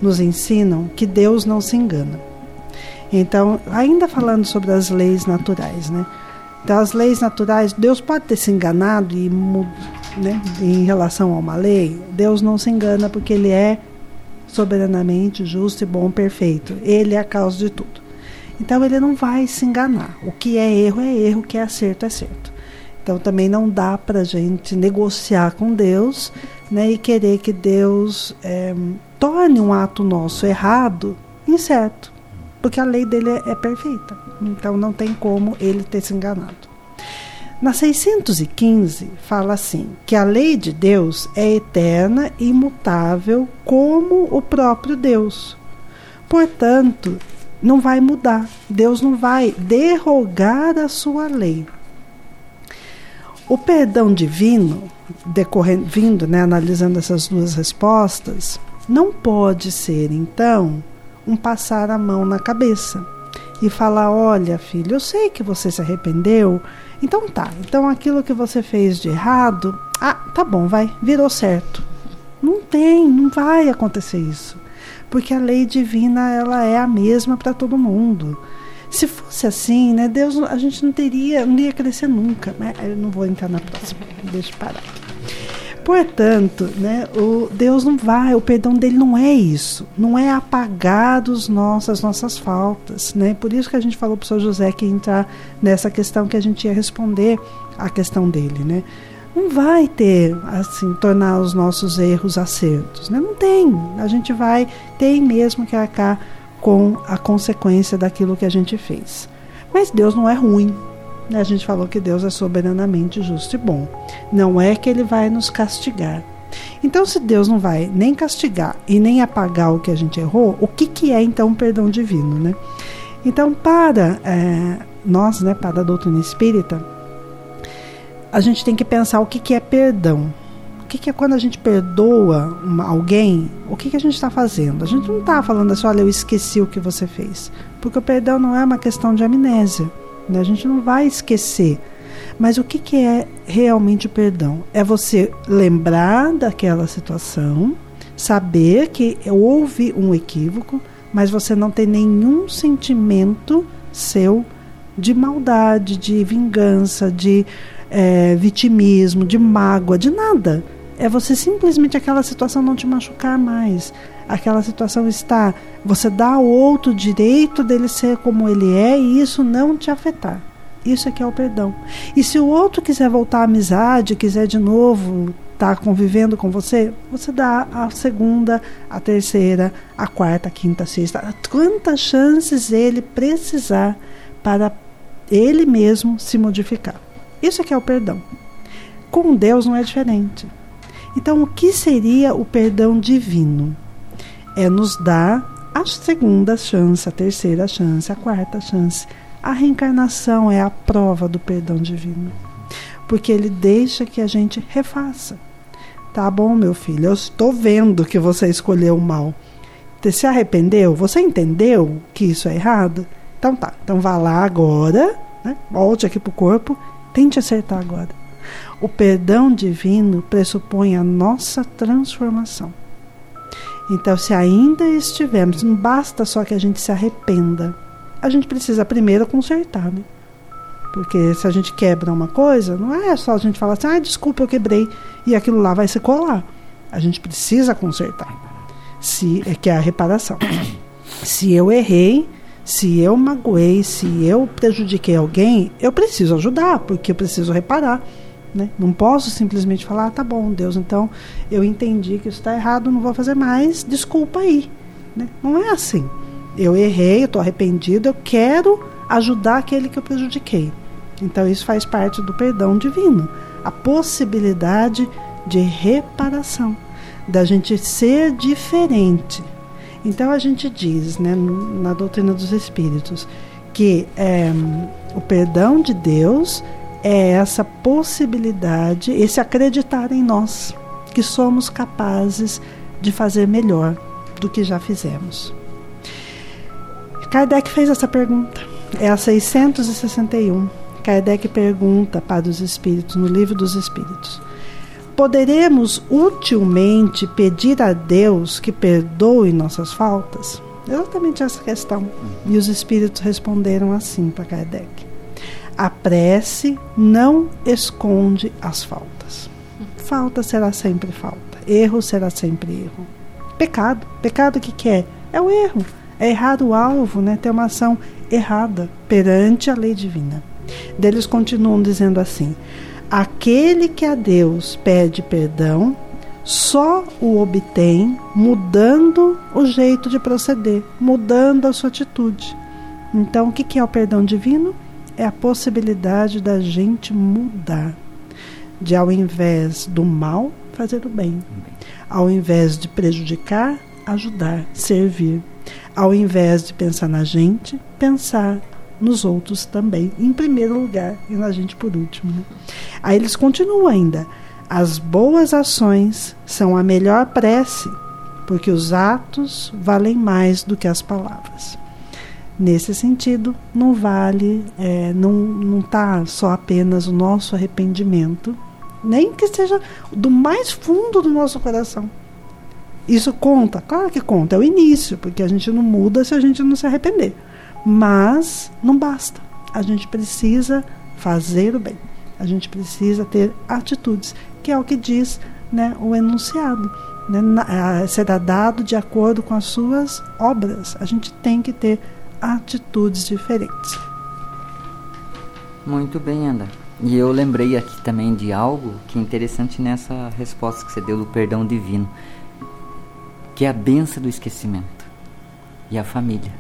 nos ensinam que Deus não se engana. Então, ainda falando sobre as leis naturais, né? Então, as leis naturais, Deus pode ter se enganado e, né, em relação a uma lei. Deus não se engana porque Ele é soberanamente justo e bom, perfeito. Ele é a causa de tudo. Então, Ele não vai se enganar. O que é erro é erro, o que é acerto é certo. Então, também não dá para gente negociar com Deus né, e querer que Deus é, torne um ato nosso errado incerto porque a lei dele é, é perfeita. Então não tem como ele ter se enganado. Na 615 fala assim: que a lei de Deus é eterna e imutável como o próprio Deus. Portanto, não vai mudar. Deus não vai derrogar a sua lei. O perdão divino, decorrendo, vindo, né, analisando essas duas respostas, não pode ser, então, um passar a mão na cabeça e falar: Olha, filho, eu sei que você se arrependeu, então tá, então aquilo que você fez de errado, ah, tá bom, vai, virou certo. Não tem, não vai acontecer isso. Porque a lei divina ela é a mesma para todo mundo. Se fosse assim, né, Deus, a gente não teria, não ia crescer nunca. Né? Eu não vou entrar na próxima, deixa eu parar. Portanto, né, o Deus não vai, o perdão dele não é isso, não é apagar dos nossos, as nossas faltas, né? Por isso que a gente falou para o Sr. José que entrar nessa questão que a gente ia responder a questão dele, né? não vai ter, assim, tornar os nossos erros acertos. Né? Não tem. A gente vai, tem mesmo que arcar com a consequência daquilo que a gente fez. Mas Deus não é ruim. A gente falou que Deus é soberanamente justo e bom. Não é que ele vai nos castigar. Então, se Deus não vai nem castigar e nem apagar o que a gente errou, o que, que é então o perdão divino, né? Então, para é, nós, né, para a doutrina espírita, a gente tem que pensar o que, que é perdão. O que, que é quando a gente perdoa uma, alguém, o que, que a gente está fazendo? A gente não está falando assim, olha, eu esqueci o que você fez. Porque o perdão não é uma questão de amnésia. Né? A gente não vai esquecer. Mas o que, que é realmente o perdão? É você lembrar daquela situação, saber que houve um equívoco, mas você não tem nenhum sentimento seu de maldade, de vingança, de é, vitimismo, de mágoa, de nada. É você simplesmente aquela situação não te machucar mais. Aquela situação está. Você dá ao outro direito dele ser como ele é e isso não te afetar. Isso é que é o perdão. E se o outro quiser voltar à amizade, quiser de novo estar tá convivendo com você, você dá a segunda, a terceira, a quarta, a quinta, a sexta. Quantas chances ele precisar para ele mesmo se modificar. Isso é que é o perdão. Com Deus não é diferente. Então, o que seria o perdão divino? É nos dar a segunda chance, a terceira chance, a quarta chance. A reencarnação é a prova do perdão divino. Porque ele deixa que a gente refaça. Tá bom, meu filho, eu estou vendo que você escolheu o mal. Você se arrependeu? Você entendeu que isso é errado? Então tá, então vá lá agora, né? volte aqui para o corpo, tente acertar agora. O perdão divino pressupõe a nossa transformação. Então, se ainda estivermos, não basta só que a gente se arrependa, a gente precisa primeiro consertar, né? Porque se a gente quebra uma coisa, não é só a gente falar assim, ah, desculpa, eu quebrei, e aquilo lá vai se colar. A gente precisa consertar. Se, é que é a reparação. Se eu errei, se eu magoei, se eu prejudiquei alguém, eu preciso ajudar, porque eu preciso reparar. Né? Não posso simplesmente falar, ah, tá bom, Deus, então eu entendi que isso está errado, não vou fazer mais, desculpa aí. Né? Não é assim. Eu errei, eu estou arrependido, eu quero ajudar aquele que eu prejudiquei. Então isso faz parte do perdão divino, a possibilidade de reparação, da gente ser diferente então a gente diz, né, na doutrina dos Espíritos, que é, o perdão de Deus é essa possibilidade, esse acreditar em nós, que somos capazes de fazer melhor do que já fizemos. Kardec fez essa pergunta, é a 661. Kardec pergunta para os Espíritos, no Livro dos Espíritos: Poderemos utilmente pedir a Deus que perdoe nossas faltas? Exatamente essa questão. E os espíritos responderam assim para Kardec: A prece não esconde as faltas. Falta será sempre falta, erro será sempre erro. Pecado, pecado que quer é? é o erro, é errar o alvo, né? ter uma ação errada perante a lei divina. Deles continuam dizendo assim: Aquele que a Deus pede perdão só o obtém mudando o jeito de proceder, mudando a sua atitude. Então, o que é o perdão divino? É a possibilidade da gente mudar, de ao invés do mal, fazer o bem, ao invés de prejudicar, ajudar, servir, ao invés de pensar na gente, pensar nos outros também, em primeiro lugar, e na gente por último. Né? Aí eles continuam ainda. As boas ações são a melhor prece, porque os atos valem mais do que as palavras. Nesse sentido, não vale, é, não está só apenas o nosso arrependimento, nem que seja do mais fundo do nosso coração. Isso conta? Claro que conta, é o início, porque a gente não muda se a gente não se arrepender. Mas não basta. A gente precisa fazer o bem. A gente precisa ter atitudes, que é o que diz né, o enunciado. Né, será dado de acordo com as suas obras. A gente tem que ter atitudes diferentes. Muito bem, Ana. E eu lembrei aqui também de algo que é interessante nessa resposta que você deu do perdão divino, que é a benção do esquecimento e a família.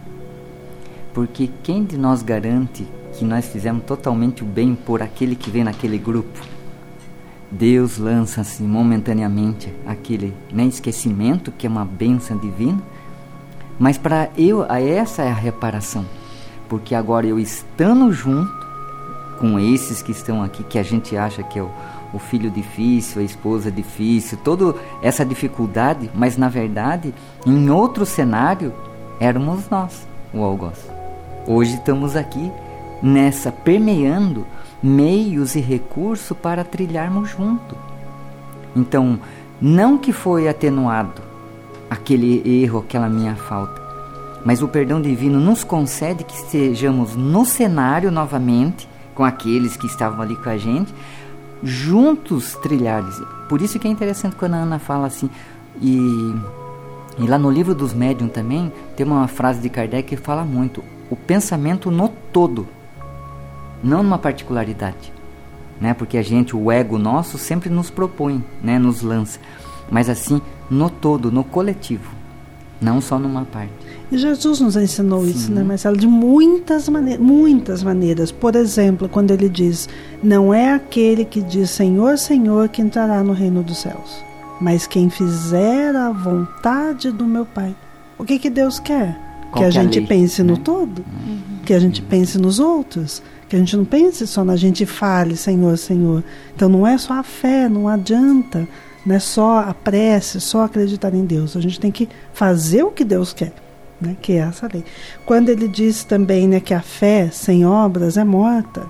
Porque quem de nós garante que nós fizemos totalmente o bem por aquele que vem naquele grupo? Deus lança-se momentaneamente aquele né, esquecimento, que é uma benção divina, mas para eu, essa é a reparação, porque agora eu estando junto com esses que estão aqui, que a gente acha que é o, o filho difícil, a esposa difícil, toda essa dificuldade, mas na verdade, em outro cenário, éramos nós, o algoz. Hoje estamos aqui nessa permeando meios e recursos para trilharmos junto. Então, não que foi atenuado aquele erro, aquela minha falta, mas o perdão divino nos concede que estejamos no cenário novamente com aqueles que estavam ali com a gente, juntos trilhares. Por isso que é interessante quando a Ana fala assim, e, e lá no livro dos médiuns também tem uma frase de Kardec que fala muito: o pensamento no todo não numa particularidade, né? Porque a gente, o ego nosso, sempre nos propõe, né? Nos lança, mas assim no todo, no coletivo, não só numa parte. E Jesus nos ensinou Sim. isso, né, Marcelo? De muitas maneiras, muitas maneiras. Por exemplo, quando ele diz: Não é aquele que diz Senhor, Senhor que entrará no reino dos céus, mas quem fizer a vontade do meu Pai. O que, que Deus quer? Qual que a gente lei, pense né? no todo, uhum. que a gente pense nos outros, que a gente não pense só na gente fale, Senhor, Senhor. Então não é só a fé, não adianta, não é só a prece, só acreditar em Deus. A gente tem que fazer o que Deus quer, né? que é essa lei. Quando ele diz também né, que a fé sem obras é morta.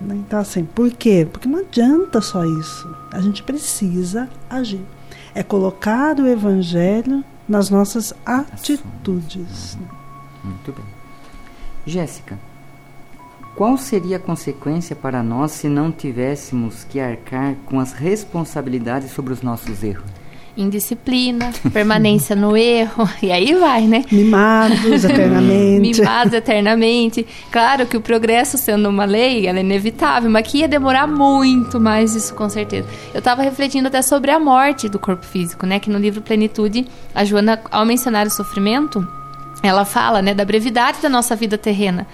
Né? Então, assim, por quê? Porque não adianta só isso. A gente precisa agir. É colocar o evangelho nas nossas atitudes. Muito bem. Jéssica, qual seria a consequência para nós se não tivéssemos que arcar com as responsabilidades sobre os nossos erros? Indisciplina, permanência no erro, e aí vai, né? Mimados eternamente. Mimados eternamente. Claro que o progresso sendo uma lei, ela é inevitável, mas que ia demorar muito mais isso com certeza. Eu estava refletindo até sobre a morte do corpo físico, né? Que no livro Plenitude, a Joana, ao mencionar o sofrimento, ela fala, né, da brevidade da nossa vida terrena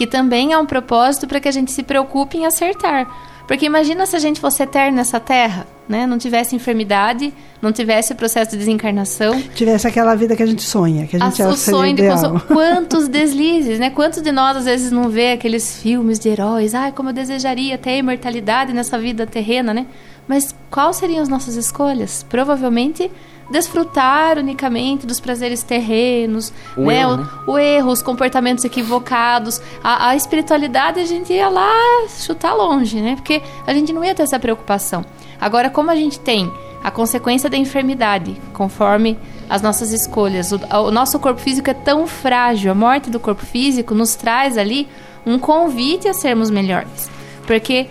que também é um propósito para que a gente se preocupe em acertar. Porque imagina se a gente fosse eterno nessa terra, né? Não tivesse enfermidade, não tivesse o processo de desencarnação. Tivesse aquela vida que a gente sonha, que a gente acha o sonho de Quantos deslizes, né? Quantos de nós às vezes não vê aqueles filmes de heróis? Ai, como eu desejaria ter a imortalidade nessa vida terrena, né? Mas quais seriam as nossas escolhas? Provavelmente desfrutar unicamente dos prazeres terrenos, o, né? Erro, né? O, o, erro, os comportamentos equivocados. A, a, espiritualidade a gente ia lá chutar longe, né? Porque a gente não ia ter essa preocupação. Agora, como a gente tem a consequência da enfermidade, conforme as nossas escolhas, o, o nosso corpo físico é tão frágil, a morte do corpo físico nos traz ali um convite a sermos melhores. Porque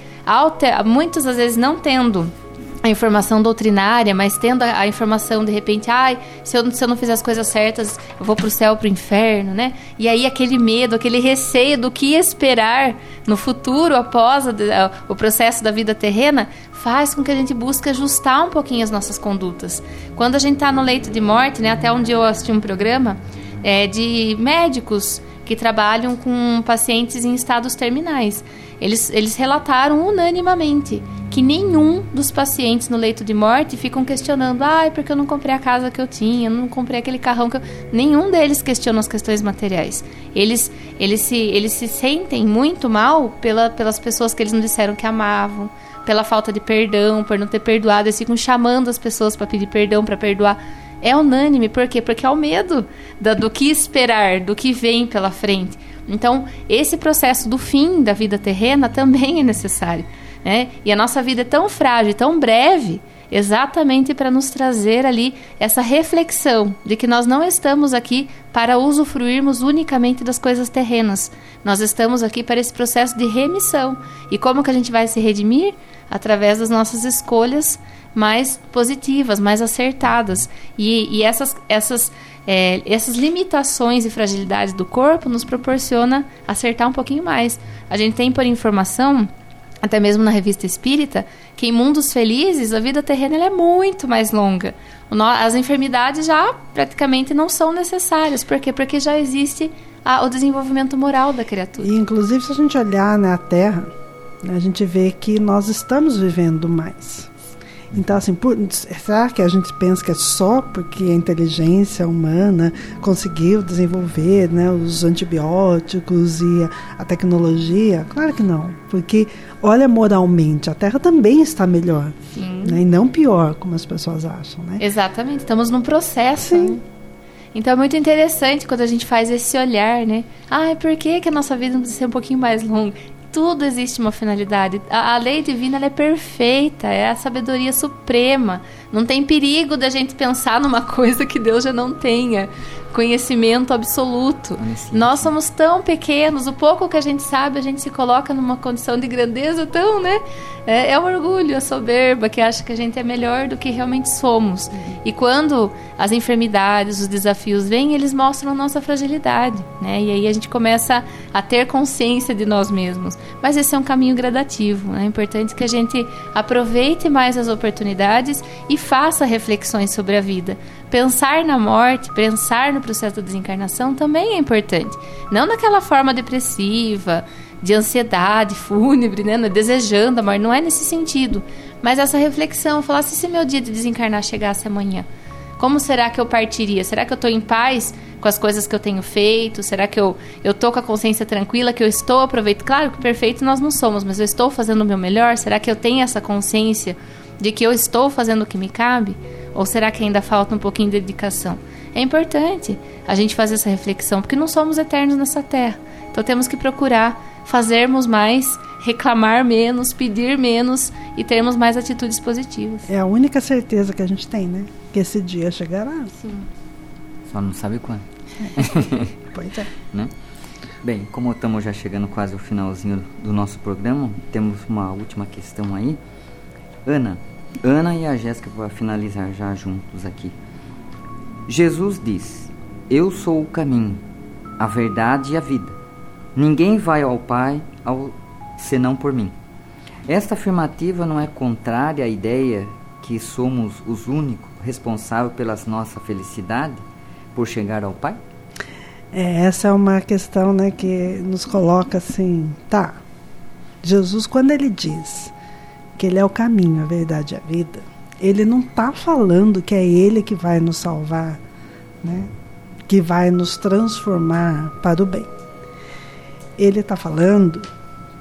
muitas às vezes não tendo a informação doutrinária, mas tendo a, a, informação de repente, ai, se eu, se eu não fizer as coisas certas, eu vou pro céu, pro inferno, né? E aí aquele medo, aquele receio do que esperar no futuro após a, a, o processo da vida terrena, faz com que a gente busque ajustar um pouquinho as nossas condutas. Quando a gente está no leito de morte, né? Até onde eu assisti um programa é, de médicos que trabalham com pacientes em estados terminais. Eles, eles relataram unanimamente que nenhum dos pacientes no leito de morte ficam questionando, ai, porque eu não comprei a casa que eu tinha, não comprei aquele carrão que eu... Nenhum deles questiona as questões materiais. Eles, eles, se, eles se sentem muito mal pela, pelas pessoas que eles não disseram que amavam, pela falta de perdão, por não ter perdoado. Eles ficam chamando as pessoas para pedir perdão, para perdoar. É unânime, por quê? Porque é o medo do que esperar, do que vem pela frente. Então, esse processo do fim da vida terrena também é necessário. Né? E a nossa vida é tão frágil, tão breve, exatamente para nos trazer ali essa reflexão de que nós não estamos aqui para usufruirmos unicamente das coisas terrenas. Nós estamos aqui para esse processo de remissão. E como que a gente vai se redimir? Através das nossas escolhas mais positivas, mais acertadas. E, e essas, essas é, essas limitações e fragilidades do corpo nos proporciona acertar um pouquinho mais. A gente tem por informação até mesmo na revista Espírita, que em mundos felizes a vida terrena é muito mais longa. As enfermidades já praticamente não são necessárias. Por quê? Porque já existe a, o desenvolvimento moral da criatura. E, inclusive, se a gente olhar na né, Terra, a gente vê que nós estamos vivendo mais. Então, assim, por, será que a gente pensa que é só porque a inteligência humana conseguiu desenvolver né, os antibióticos e a, a tecnologia? Claro que não, porque olha moralmente, a Terra também está melhor, né, e não pior, como as pessoas acham. Né? Exatamente, estamos num processo. Sim. Né? Então é muito interessante quando a gente faz esse olhar, né? Ah, por que, que a nossa vida não precisa ser um pouquinho mais longa? tudo existe uma finalidade. A, a lei divina é perfeita, é a sabedoria suprema. Não tem perigo da gente pensar numa coisa que Deus já não tenha conhecimento absoluto. Nós somos tão pequenos, o pouco que a gente sabe, a gente se coloca numa condição de grandeza tão, né? É, é o orgulho, a soberba, que acha que a gente é melhor do que realmente somos. Uhum. E quando as enfermidades, os desafios vêm, eles mostram a nossa fragilidade, né? E aí a gente começa a ter consciência de nós mesmos. Mas esse é um caminho gradativo, né? É importante que a gente aproveite mais as oportunidades e faça reflexões sobre a vida pensar na morte, pensar no processo da desencarnação também é importante. Não daquela forma depressiva, de ansiedade fúnebre, né? desejando a morte, não é nesse sentido. Mas essa reflexão, falar se meu dia de desencarnar chegasse amanhã, como será que eu partiria? Será que eu estou em paz com as coisas que eu tenho feito? Será que eu eu tô com a consciência tranquila, que eu estou aproveitando? Claro que perfeito nós não somos, mas eu estou fazendo o meu melhor? Será que eu tenho essa consciência de que eu estou fazendo o que me cabe? Ou será que ainda falta um pouquinho de dedicação? É importante a gente fazer essa reflexão, porque não somos eternos nessa terra. Então temos que procurar fazermos mais, reclamar menos, pedir menos e termos mais atitudes positivas. É a única certeza que a gente tem, né? Que esse dia chegará. Sim. Só não sabe quando. pois é. Né? Bem, como estamos já chegando quase ao finalzinho do nosso programa, temos uma última questão aí. Ana, Ana e a Jéssica para finalizar já juntos aqui. Jesus diz: Eu sou o caminho, a verdade e a vida. Ninguém vai ao Pai ao, senão por mim. Esta afirmativa não é contrária à ideia que somos os únicos responsáveis pela nossa felicidade por chegar ao Pai? É, essa é uma questão né, que nos coloca assim, tá. Jesus, quando ele diz que Ele é o caminho, a verdade e a vida, Ele não está falando que é Ele que vai nos salvar, né? que vai nos transformar para o bem. Ele está falando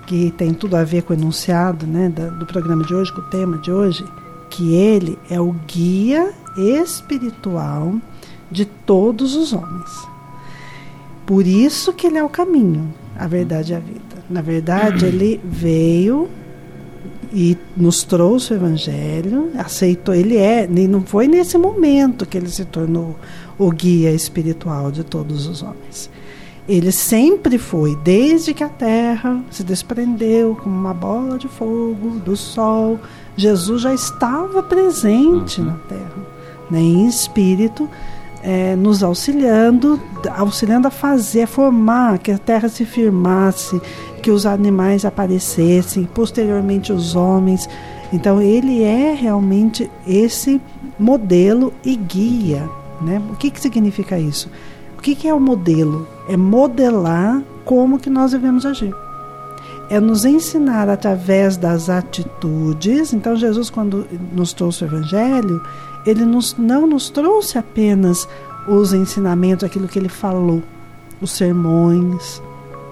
que tem tudo a ver com o enunciado né, do programa de hoje, com o tema de hoje, que Ele é o guia espiritual de todos os homens. Por isso que ele é o caminho, a verdade e a vida. Na verdade, ele veio e nos trouxe o evangelho, aceitou, ele é, e não foi nesse momento que ele se tornou o guia espiritual de todos os homens. Ele sempre foi, desde que a terra se desprendeu como uma bola de fogo do sol, Jesus já estava presente uhum. na terra, né, em espírito, é, nos auxiliando, auxiliando a fazer, a formar, que a terra se firmasse, que os animais aparecessem, posteriormente os homens. Então ele é realmente esse modelo e guia. Né? O que, que significa isso? O que, que é o modelo? É modelar como que nós devemos agir. É nos ensinar através das atitudes. Então Jesus, quando nos trouxe o Evangelho, ele nos, não nos trouxe apenas os ensinamentos, aquilo que ele falou, os sermões,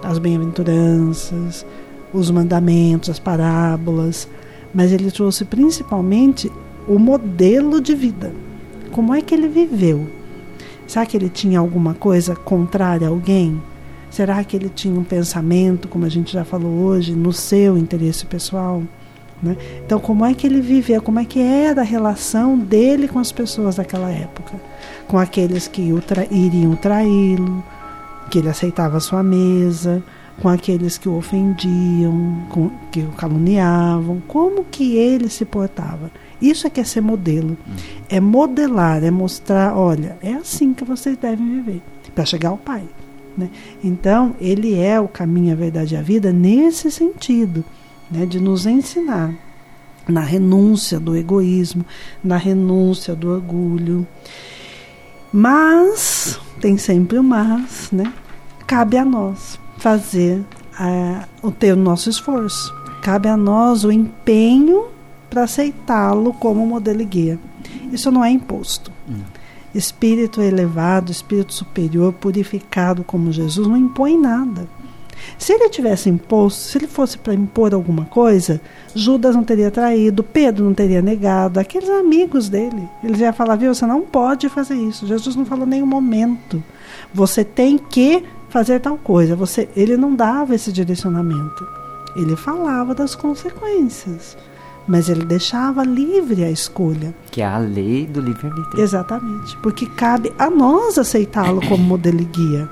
as bem-aventuranças, os mandamentos, as parábolas, mas ele trouxe principalmente o modelo de vida. Como é que ele viveu? Será que ele tinha alguma coisa contrária a alguém? Será que ele tinha um pensamento, como a gente já falou hoje, no seu interesse pessoal? Né? Então, como é que ele vivia? Como é que era a relação dele com as pessoas daquela época? Com aqueles que tra iriam traí-lo, que ele aceitava a sua mesa, com aqueles que o ofendiam, com, que o caluniavam, como que ele se portava. Isso é que é ser modelo. Hum. É modelar, é mostrar, olha, é assim que vocês devem viver, para chegar ao Pai. Né? Então, ele é o caminho, a verdade e a vida nesse sentido. né, de nos ensinar na renúncia do egoísmo, na renúncia do orgulho. Mas, tem sempre o mas, né? Cabe a nós fazer uh, o ter o nosso esforço. Cabe a nós o empenho para aceitá-lo como modelo e guia. Isso não é imposto. Hum. Espírito elevado, espírito superior, purificado como Jesus, não impõe nada. Se ele tivesse imposto, se ele fosse para impor alguma coisa, Judas não teria traído, Pedro não teria negado, aqueles amigos dele. Eles iam falar, viu, você não pode fazer isso. Jesus não falou nenhum momento. Você tem que fazer tal coisa. Você, ele não dava esse direcionamento. Ele falava das consequências. Mas ele deixava livre a escolha. Que é a lei do livre-arbítrio. Exatamente. Porque cabe a nós aceitá-lo como modelo e guia.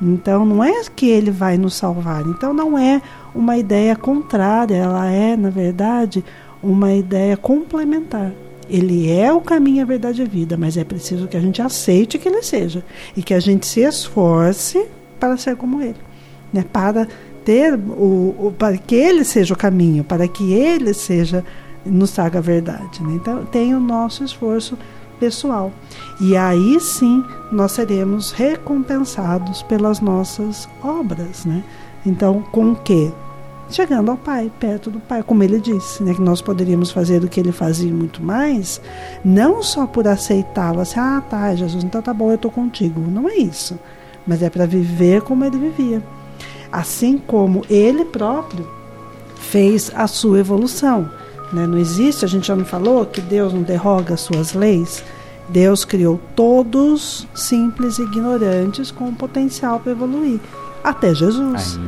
Então não é que ele vai nos salvar. Então não é uma ideia contrária, ela é, na verdade, uma ideia complementar. Ele é o caminho, a verdade e a vida, mas é preciso que a gente aceite que ele seja e que a gente se esforce para ser como ele, né? Para ter o, o para que ele seja o caminho, para que ele seja nos traga a verdade. Né? Então tem o nosso esforço pessoal. E aí sim nós seremos recompensados pelas nossas obras, né? Então, com o quê? Chegando ao Pai, perto do Pai, como ele disse, né? Que nós poderíamos fazer o que ele fazia muito mais, não só por aceitá-lo, assim, ah, tá, Jesus, então tá bom, eu tô contigo. Não é isso. Mas é para viver como ele vivia. Assim como ele próprio fez a sua evolução. Né? Não existe, a gente já não falou que Deus não derroga as suas leis. Deus criou todos simples e ignorantes com potencial para evoluir. Até Jesus.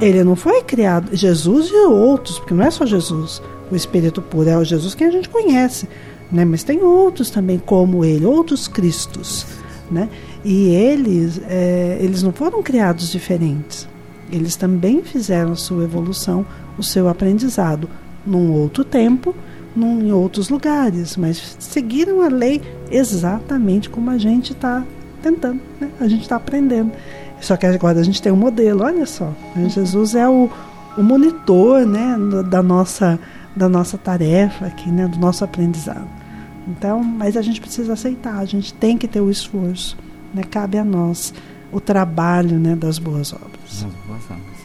É Ele não foi criado. Jesus e outros, porque não é só Jesus. O Espírito puro é o Jesus que a gente conhece. Né? Mas tem outros também como ele, outros Cristos. Né? E eles, é, eles não foram criados diferentes. Eles também fizeram a sua evolução, o seu aprendizado num outro tempo, num, em outros lugares, mas seguiram a lei exatamente como a gente está tentando, né? a gente está aprendendo. Só que agora a gente tem um modelo, olha só. Né? Jesus é o, o monitor né? da, nossa, da nossa tarefa aqui, né? do nosso aprendizado. Então, mas a gente precisa aceitar, a gente tem que ter o esforço, né? cabe a nós o trabalho né? das boas obras. Das boas obras.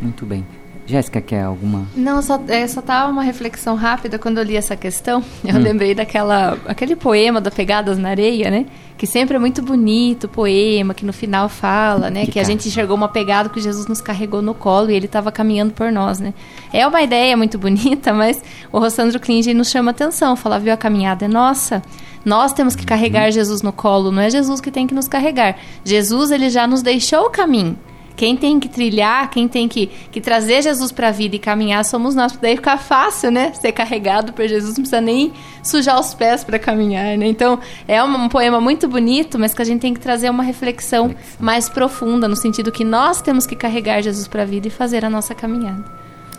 Muito bem. Jéssica, quer alguma? Não, só, é, só tava uma reflexão rápida quando eu li essa questão. Eu hum. lembrei daquela aquele poema da Pegadas na Areia, né? Que sempre é muito bonito, poema, que no final fala, né? Que, que a gente enxergou uma pegada que Jesus nos carregou no colo e ele estava caminhando por nós, né? É uma ideia muito bonita, mas o Rossandro Klinge nos chama atenção. Fala, viu, a caminhada é nossa. Nós temos que carregar uhum. Jesus no colo, não é Jesus que tem que nos carregar. Jesus, ele já nos deixou o caminho. Quem tem que trilhar, quem tem que, que trazer Jesus para a vida e caminhar somos nós. Daí fica fácil, né? Ser carregado por Jesus, não precisa nem sujar os pés para caminhar, né? Então, é um, um, poema muito bonito, mas que a gente tem que trazer uma reflexão, reflexão. mais profunda, no sentido que nós temos que carregar Jesus para a vida e fazer a nossa caminhada.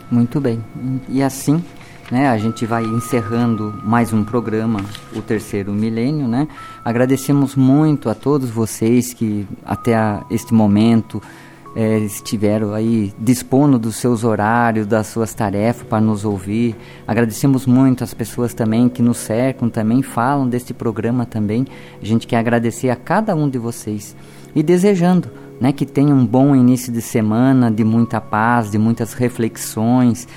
Muito bem. E assim, né, a gente vai encerrando mais um programa, o terceiro milênio, né? Agradecemos muito a todos vocês que até a, este momento é, estiveram aí dispondo dos seus horários, das suas tarefas para nos ouvir. Agradecemos muito as pessoas também que nos cercam, também falam deste programa também. A gente quer agradecer a cada um de vocês e desejando né, que tenha um bom início de semana, de muita paz, de muitas reflexões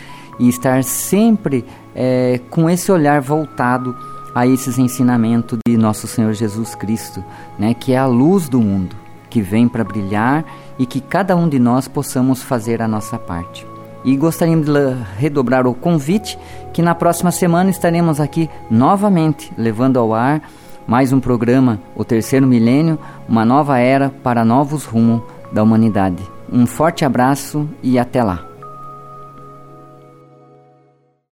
e estar sempre é, com esse olhar voltado a esses ensinamentos de nosso Senhor Jesus Cristo, né, que é a luz do mundo, que vem para brilhar e que cada um de nós possamos fazer a nossa parte. E gostaríamos de redobrar o convite que na próxima semana estaremos aqui novamente levando ao ar mais um programa, o terceiro milênio, uma nova era para novos rumos da humanidade. Um forte abraço e até lá.